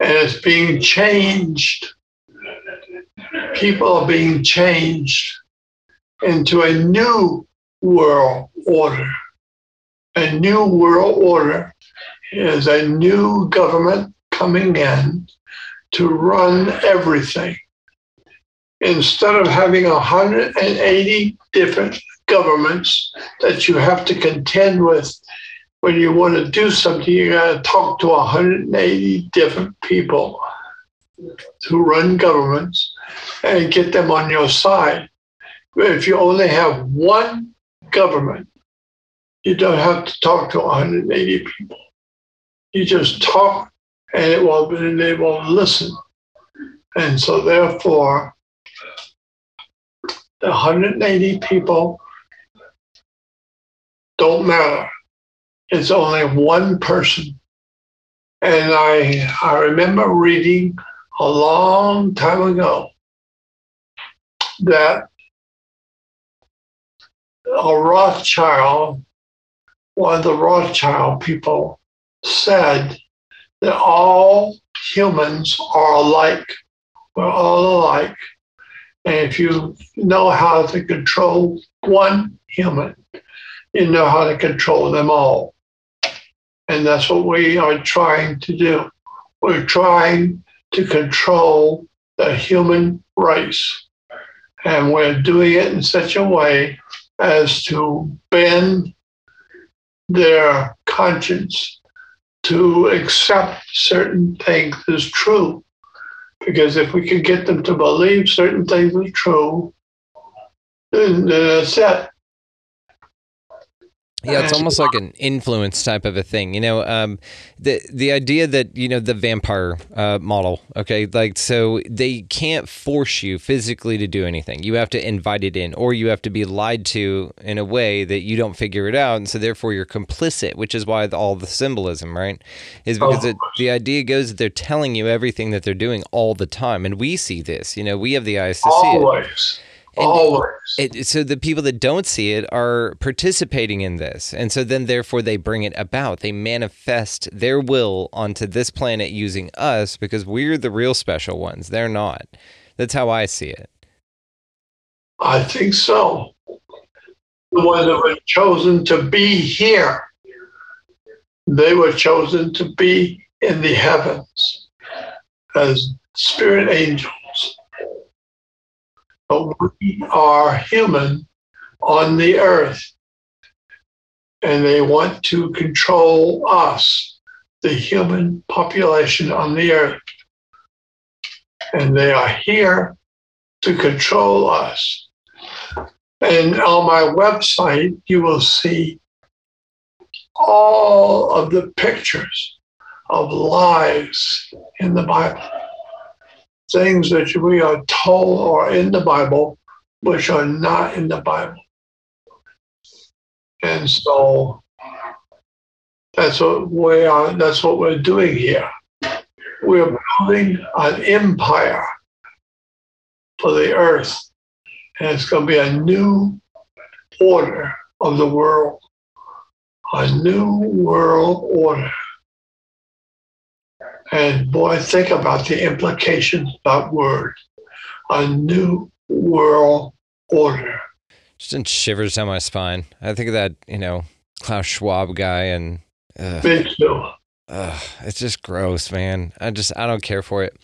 and it's being changed. People are being changed into a new world order. A new world order is a new government coming in to run everything. Instead of having 180 different governments that you have to contend with when you want to do something, you got to talk to 180 different people who run governments and get them on your side. But if you only have one government, you don't have to talk to 180 people. You just talk and it and they will listen. And so therefore the 180 people don't matter. It's only one person. And I I remember reading a long time ago that a Rothschild, one of the Rothschild people, said that all humans are alike. We're all alike. And if you know how to control one human, you know how to control them all. And that's what we are trying to do. We're trying to control the human race. And we're doing it in such a way as to bend their conscience to accept certain things as true. Because if we can get them to believe certain things are true, then uh, that's it. Yeah, it's almost like an influence type of a thing. You know, um, the the idea that you know the vampire uh, model. Okay, like so they can't force you physically to do anything. You have to invite it in, or you have to be lied to in a way that you don't figure it out, and so therefore you're complicit. Which is why the, all the symbolism, right, is because Oh. it, the idea goes that they're telling you everything that they're doing all the time, and we see this. You know, we have the eyes to see it. Always. And- Always. It, so the people that don't see it are participating in this, and so then therefore they bring it about. They manifest their will onto this planet using us because we're the real special ones. They're not. That's how I see it. I think so. The ones that were chosen to be here, they were chosen to be in the heavens as spirit angels. But we are human on the earth, and they want to control us, the human population on the earth. And they are here to control us. And on my website, you will see all of the pictures of lies in the Bible. Things that we are told are in the Bible, which are not in the Bible. And so that's what we are, that's what we're doing here. We're building an empire for the earth. And it's going to be a new order of the world. A new world order. And boy, think about the implications of that word. A new world order. Just shivers down my spine. I think of that, you know, Klaus Schwab guy and ugh, Me too. ugh, it's just gross, man. I just I don't care for it.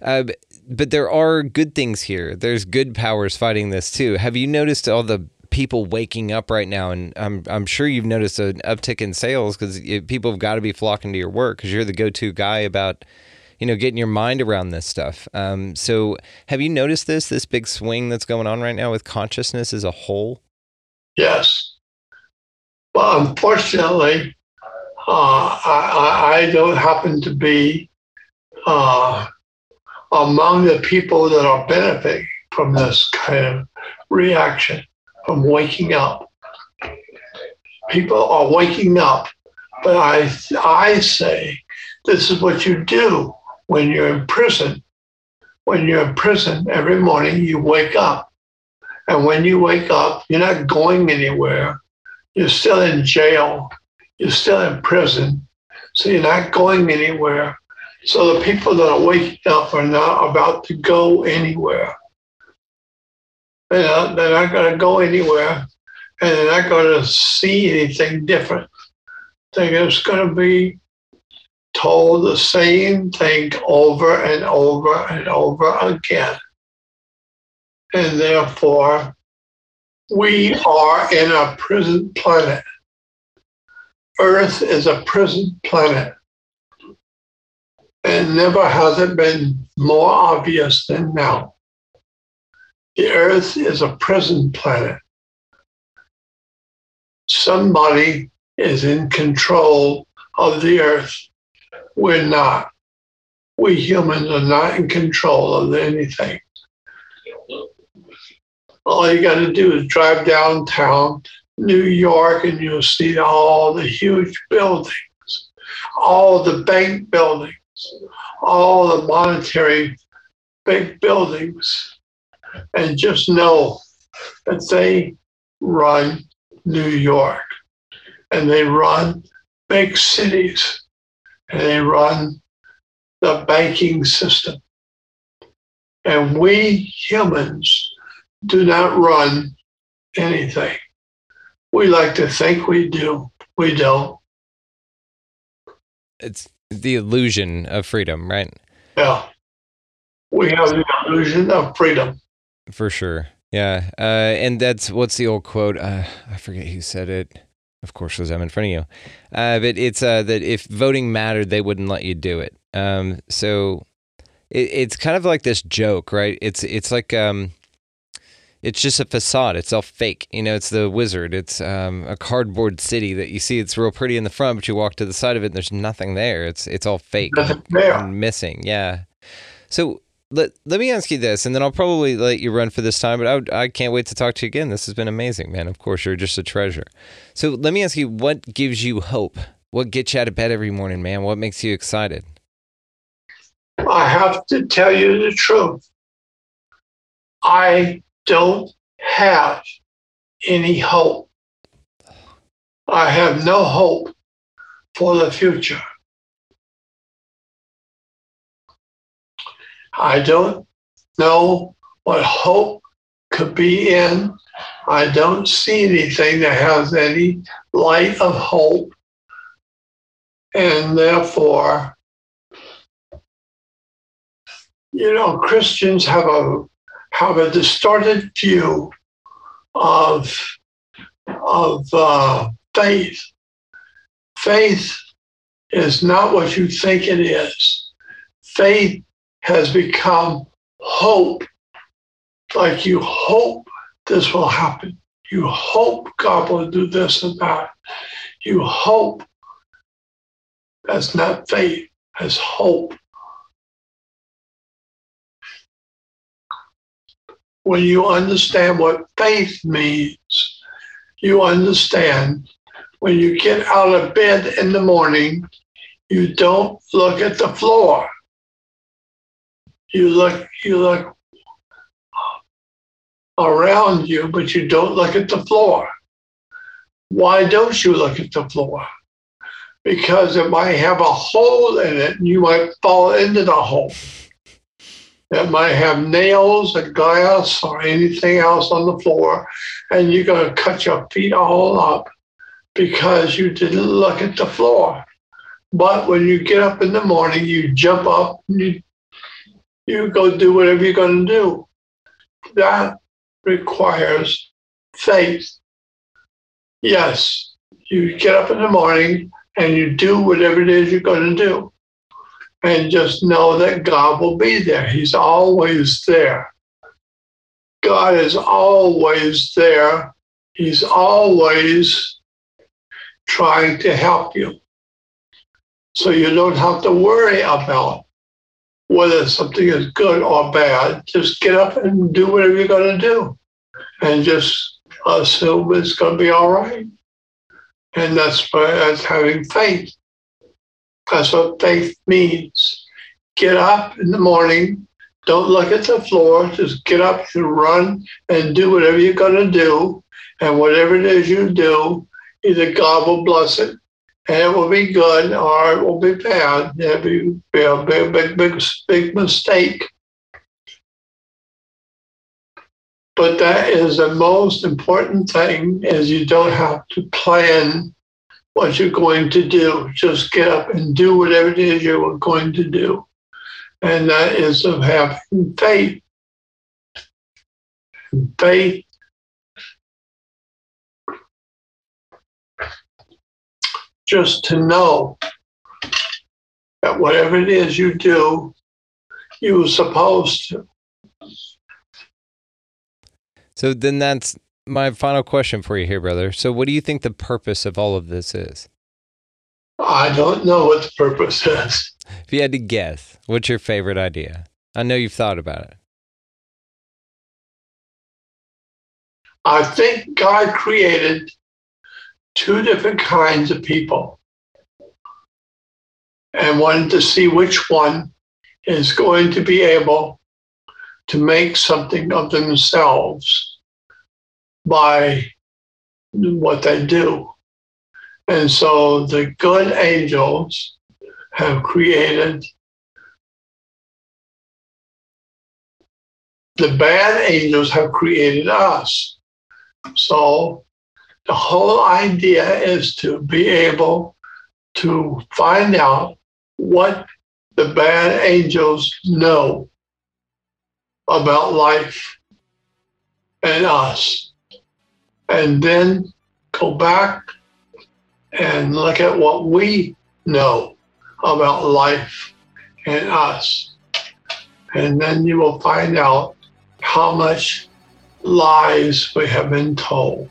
Uh, but, but there are good things here. There's good powers fighting this too. Have you noticed all the people waking up right now? And I'm I'm sure you've noticed an uptick in sales because people have got to be flocking to your work because you're the go-to guy about you know getting your mind around this stuff. Um, so have you noticed this this big swing that's going on right now with consciousness as a whole? Yes. Well, unfortunately, uh, I, I, don't happen to be uh, among the people that are benefiting from this kind of reaction, from waking up. People are waking up, but I, I say this is what you do when you're in prison. When you're in prison, every morning you wake up. And when you wake up, you're not going anywhere. You're still in jail. You're still in prison. So you're not going anywhere. So the people that are waking up are not about to go anywhere. They're not, going to go anywhere and they're not going to see anything different. They're just going to be told the same thing over and over and over again. And therefore, we are in a prison planet. Earth is a prison planet. And never has it been more obvious than now. The Earth is a prison planet. Somebody is in control of the Earth. We're not. We humans are not in control of anything. All you got to do is drive downtown New York and you'll see all the huge buildings, all the bank buildings, all the monetary big buildings, and just know that they run New York and they run big cities and they run the banking system. And we humans do not run anything. We like to think we do. We don't. It's the illusion of freedom, right? Yeah. We have the illusion of freedom. For sure. Yeah. Uh, and that's what's the old quote? Uh, I forget who said it. Of course, because I'm in front of you. Uh, but it's uh, that if voting mattered, they wouldn't let you do it. Um, so it, it's kind of like this joke, right? It's it's like um, it's just a facade. It's all fake. You know, it's the wizard. It's um, a cardboard city that you see. It's real pretty in the front, but you walk to the side of it, and there's nothing there. It's it's all fake Nothing there. missing. Yeah. So let let me ask you this, and then I'll probably let you run for this time. But I would, I can't wait to talk to you again. This has been amazing, man. Of course, you're just a treasure. So let me ask you, what gives you hope? What gets you out of bed every morning, man? What makes you excited? I have to tell you the truth. I don't have any hope. I have no hope for the future. I don't know what hope could be in. I don't see anything that has any light of hope. And therefore, you know, Christians have a have a distorted view of of uh, faith. Faith is not what you think it is. Faith has become hope. Like you hope this will happen. You hope God will do this and that. You hope That's not faith, that's hope. When you understand what faith means, you understand when you get out of bed in the morning, you don't look at the floor. You look, you look around you, but you don't look at the floor. Why don't you look at the floor? Because it might have a hole in it and you might fall into the hole. It might have nails and glass or anything else on the floor, and you're going to cut your feet all up because you didn't look at the floor. But when you get up in the morning, you jump up and you, you go do whatever you're going to do. That requires faith. Yes, you get up in the morning and you do whatever it is you're going to do. And just know that God will be there. He's always there. God is always there. He's always trying to help you. So you don't have to worry about whether something is good or bad. Just get up and do whatever you're going to do and just uh, assume it's going to be all right. And that's, why, that's having faith. That's what faith means. Get up in the morning. Don't look at the floor. Just get up and run and do whatever you're going to do. And whatever it is you do, either God will bless it and it will be good or it will be bad. It'll be, be a big, big, big, big mistake. But that is the most important thing is you don't have to plan what you're going to do. Just get up and do whatever it is you're going to do. And that is of having faith. Faith just to know that whatever it is you do, you were supposed to. So then that's my final question for you here, brother. So what do you think the purpose of all of this is? I don't know what the purpose is. If you had to guess, what's your favorite idea? I know you've thought about it. I think God created two different kinds of people and wanted to see which one is going to be able to make something of themselves by what they do. And so the good angels have created the bad angels have created us. So the whole idea is to be able to find out what the bad angels know about life and us. And then go back and look at what we know about life and us. And then you will find out how much lies we have been told.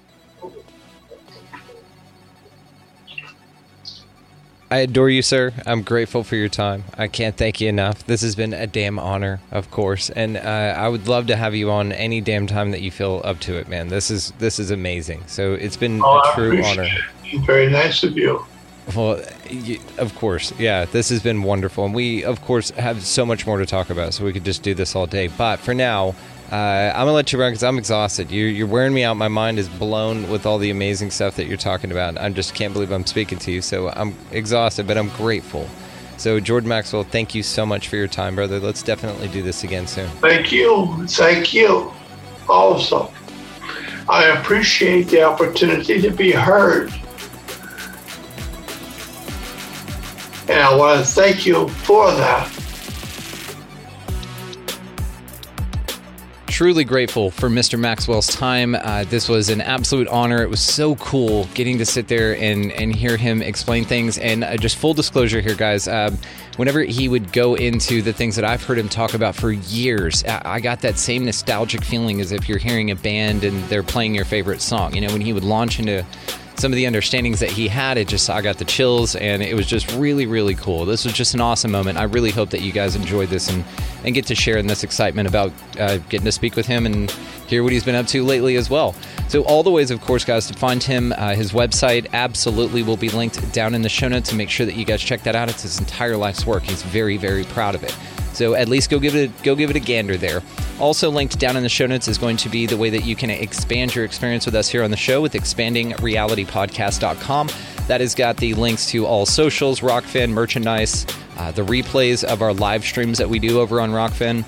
I adore you, sir. I'm grateful for your time. I can't thank you enough. This has been a damn honor, of course, and uh, I would love to have you on any damn time that you feel up to it, man. This is this is amazing. So it's been Oh, a true honor. it. Very nice of you. Well, y- of course, yeah. This has been wonderful, and we, of course, have so much more to talk about. So we could just do this all day. But for now, uh, I'm gonna let you run because I'm exhausted. You're, you're wearing me out. My mind is blown with all the amazing stuff that you're talking about. I just can't believe I'm speaking to you. So I'm exhausted, but I'm grateful. So Jordan Maxwell, thank you so much for your time, brother. Let's definitely do this again soon. Thank you. Thank you also. I appreciate the opportunity to be heard. And I want to thank you for that. Truly grateful for Mr. Maxwell's time. Uh, this was an absolute honor. It was so cool getting to sit there and, and hear him explain things. And uh, just full disclosure here, guys, um, whenever he would go into the things that I've heard him talk about for years, I, I got that same nostalgic feeling as if you're hearing a band and they're playing your favorite song. You know, when he would launch into some of the understandings that he had, it just I got the chills, and it was just really, really cool. This was just an awesome moment. I really hope that you guys enjoyed this and and get to share in this excitement about uh, getting to speak with him and hear what he's been up to lately as well. So all the ways, of course, guys, to find him, uh, his website absolutely will be linked down in the show notes. And make sure that you guys check that out. It's his entire life's work. He's very, very proud of it. So at least go give it a, go give it a gander there. Also linked down in the show notes is going to be the way that you can expand your experience with us here on the show with expandingrealitypodcast.com. That has got the links to all socials, Rokfin merchandise, uh, the replays of our live streams that we do over on Rokfin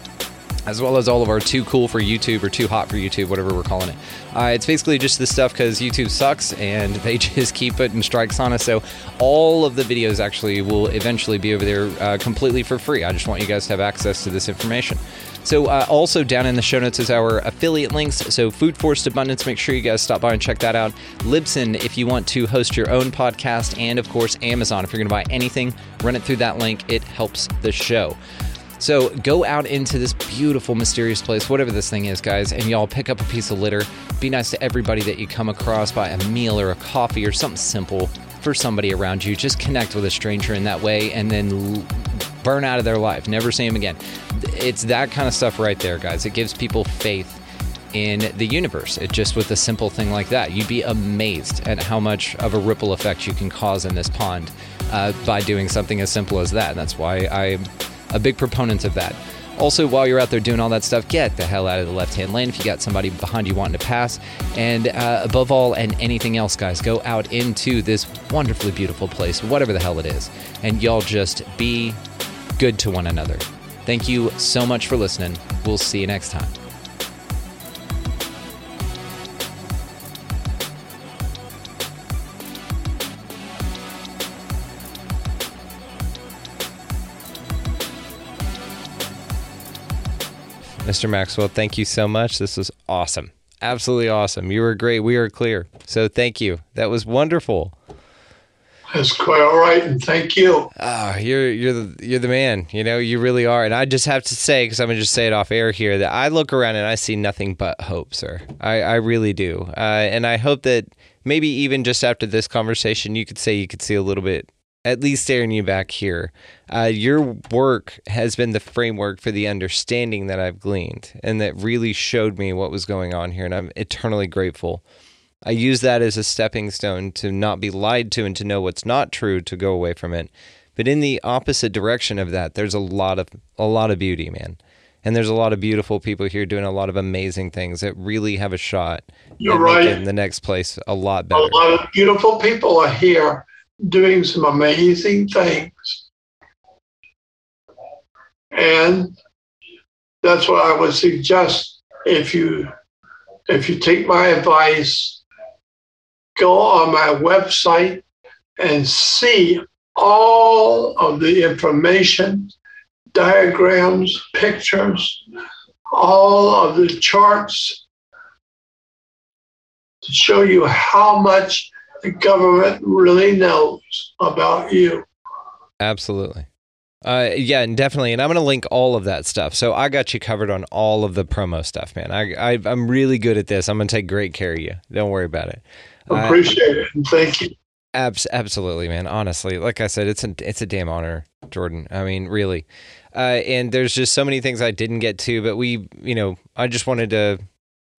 as well as all of our too cool for YouTube or too hot for YouTube, whatever we're calling it. Uh, it's basically just this stuff because YouTube sucks and they (laughs) just keep putting strikes on us. So all of the videos actually will eventually be over there uh, completely for free. I just want you guys to have access to this information. So, uh, also down in the show notes is our affiliate links. So, Food Forest Abundance, make sure you guys stop by and check that out. Libsyn, if you want to host your own podcast, and of course, Amazon, if you're going to buy anything, run it through that link. It helps the show. So go out into this beautiful, mysterious place, whatever this thing is, guys, and y'all pick up a piece of litter. Be nice to everybody that you come across, buy a meal or a coffee or something simple for somebody around you. Just connect with a stranger in that way and then burn out of their life. Never see them again. It's that kind of stuff right there, guys. It gives people faith in the universe. It just with a simple thing like that, you'd be amazed at how much of a ripple effect you can cause in this pond uh, by doing something as simple as that. And that's why I'm a big proponent of that. Also, while you're out there doing all that stuff, get the hell out of the left hand lane if you got somebody behind you wanting to pass. And uh, above all, and anything else, guys, go out into this wonderfully beautiful place, whatever the hell it is, and y'all just be good to one another. Thank you so much for listening. We'll see you next time. Mr. Maxwell, thank you so much. This was awesome. Absolutely awesome. You were great. We are clear. So thank you. That was wonderful. That's quite all right, and thank you. Oh, you're you're the you're the man. You know, you really are. And I just have to say, because I'm gonna just say it off air here, that I look around and I see nothing but hope, sir. I I really do. Uh, and I hope that maybe even just after this conversation, you could say you could see a little bit, at least staring you back here. Uh, your work has been the framework for the understanding that I've gleaned, and that really showed me what was going on here. And I'm eternally grateful. I use that as a stepping stone to not be lied to and to know what's not true to go away from it. But in the opposite direction of that, there's a lot of a lot of beauty, man. And there's a lot of beautiful people here doing a lot of amazing things that really have a shot You're right. In the next place a lot better. A lot of beautiful people are here doing some amazing things. And that's what I would suggest if you if you take my advice, go on my website and see all of the information, diagrams, pictures, all of the charts to show you how much the government really knows about you. Absolutely. Uh, yeah, and definitely. And I'm going to link all of that stuff. So I got you covered on all of the promo stuff, man. I, I I'm really good at this. I'm going to take great care of you. Don't worry about it. Uh, Appreciate it and thank you. Abs- absolutely, man. Honestly, like I said, it's a it's a damn honor, Jordan. I mean, really. Uh, and there's just so many things I didn't get to, but we, you know, I just wanted to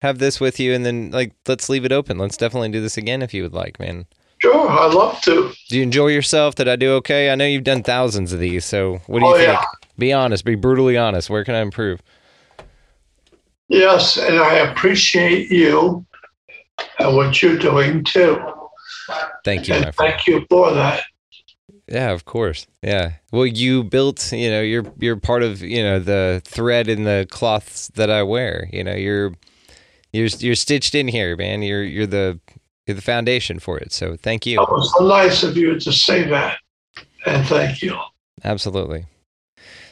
have this with you, and then like let's leave it open. Let's definitely do this again if you would like, man. Sure, I'd love to. Do you enjoy yourself? Did I do okay? I know you've done thousands of these, so what do you Oh, think? yeah. Be honest. Be brutally honest. Where can I improve? Yes, and I appreciate you and what you're doing too. Thank you, my And friend. thank you for that. Yeah, of course. Yeah. Well, you built, you know, you're you're part of, you know, the thread in the cloths that I wear. You know, you're you're you're stitched in here, man. You're you're the you're the foundation for it. So, thank you. It was so nice of you to say that. And thank you. Absolutely.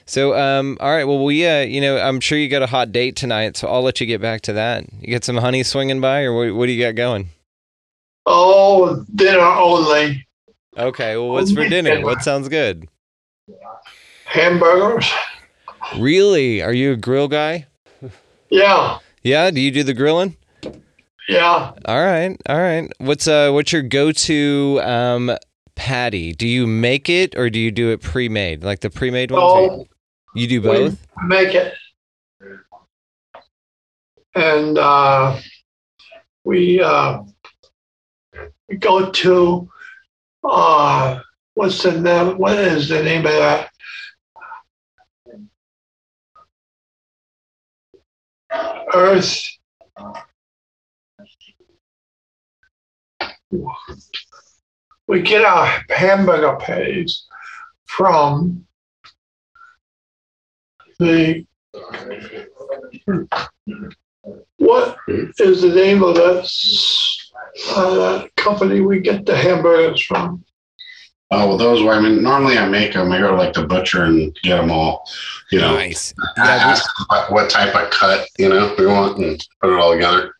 So, um, all right. Well, we, uh, you know, I'm sure you got a hot date tonight, so I'll let you get back to that. You got some honey swinging by, or what, what do you got going? Oh, dinner only. Okay. Well, what's for dinner? What sounds good? Hamburgers. Really? Are you a grill guy? Yeah. Yeah. Do you do the grilling? Yeah. All right, all right. What's uh what's your go-to um patty? Do you make it or do you do it pre-made? Like the pre-made ones? So You do both? make it. And uh, we uh, we go to uh, what's the name? What is the name of that? Earth. We get our hamburger patties from the what is the name of that uh, that company we get the hamburgers from? Oh, well, those were, I mean, normally I make them. I go to like the butcher and get them all, you know, Nice. I Yeah, ask them what, what type of cut, you know, we want and put it all together.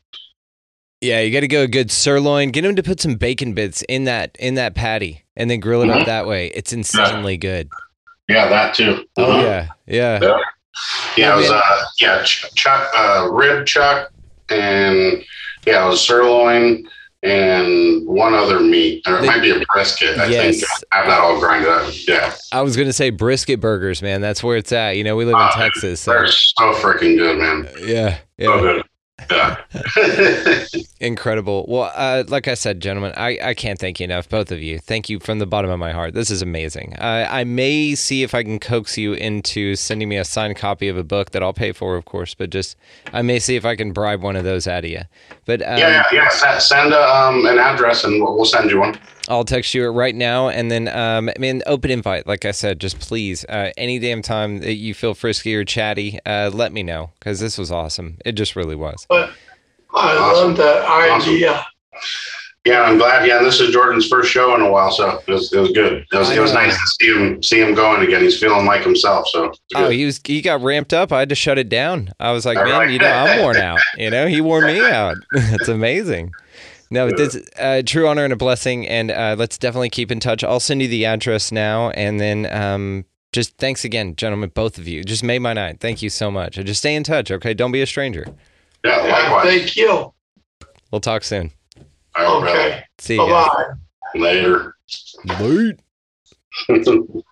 yeah, you got to go a good sirloin. Get him to put some bacon bits in that in that patty and then grill it up Mhm. that way. It's insanely good. Yeah, that too. Oh Uh-huh. yeah, yeah. Yeah. Yeah, it was, Oh, man. uh, yeah, ch- chuck, uh, rib chuck and yeah, it was sirloin and one other meat. Or it The- might be a brisket, I Yes. think. I have that all grinded up. Yeah. I was gonna say brisket burgers, man. That's where it's at. You know, we live in Uh, Texas. So, They're so freaking good, man. yeah, So yeah. good. Yeah. (laughs) Incredible. Well, uh, like I said, gentlemen, I, I can't thank you enough, both of you. Thank you from the bottom of my heart. This is amazing. Uh, I may see if I can coax you into sending me a signed copy of a book that I'll pay for, of course, but just I may see if I can bribe one of those out of you. But um, yeah, yeah, yeah. Send, send uh, um, an address and we'll, we'll send you one. I'll text you it right now, and then um, I mean, open invite. Like I said, just please, uh, any damn time that you feel frisky or chatty, uh, let me know because this was awesome. It just really was. But I Awesome. love that Awesome. idea. Yeah, I'm glad. Yeah, this is Jordan's first show in a while, so it was, it was good. It was, it was nice to see him see him going again. He's feeling like himself. So Oh, he was he got ramped up. I had to shut it down. I was like, All man, right. you know, I'm worn out. You know, he wore me out. (laughs) That's amazing. No, this uh, true honor and a blessing, and uh, let's definitely keep in touch. I'll send you the address now, and then um, just thanks again, gentlemen, both of you. Just made my night. Thank you so much. Just stay in touch, okay? Don't be a stranger. yeah, Yeah, likewise. thank you. We'll talk soon. All right, Okay. See you Bye guys. bye. brother. Later. Late. (laughs)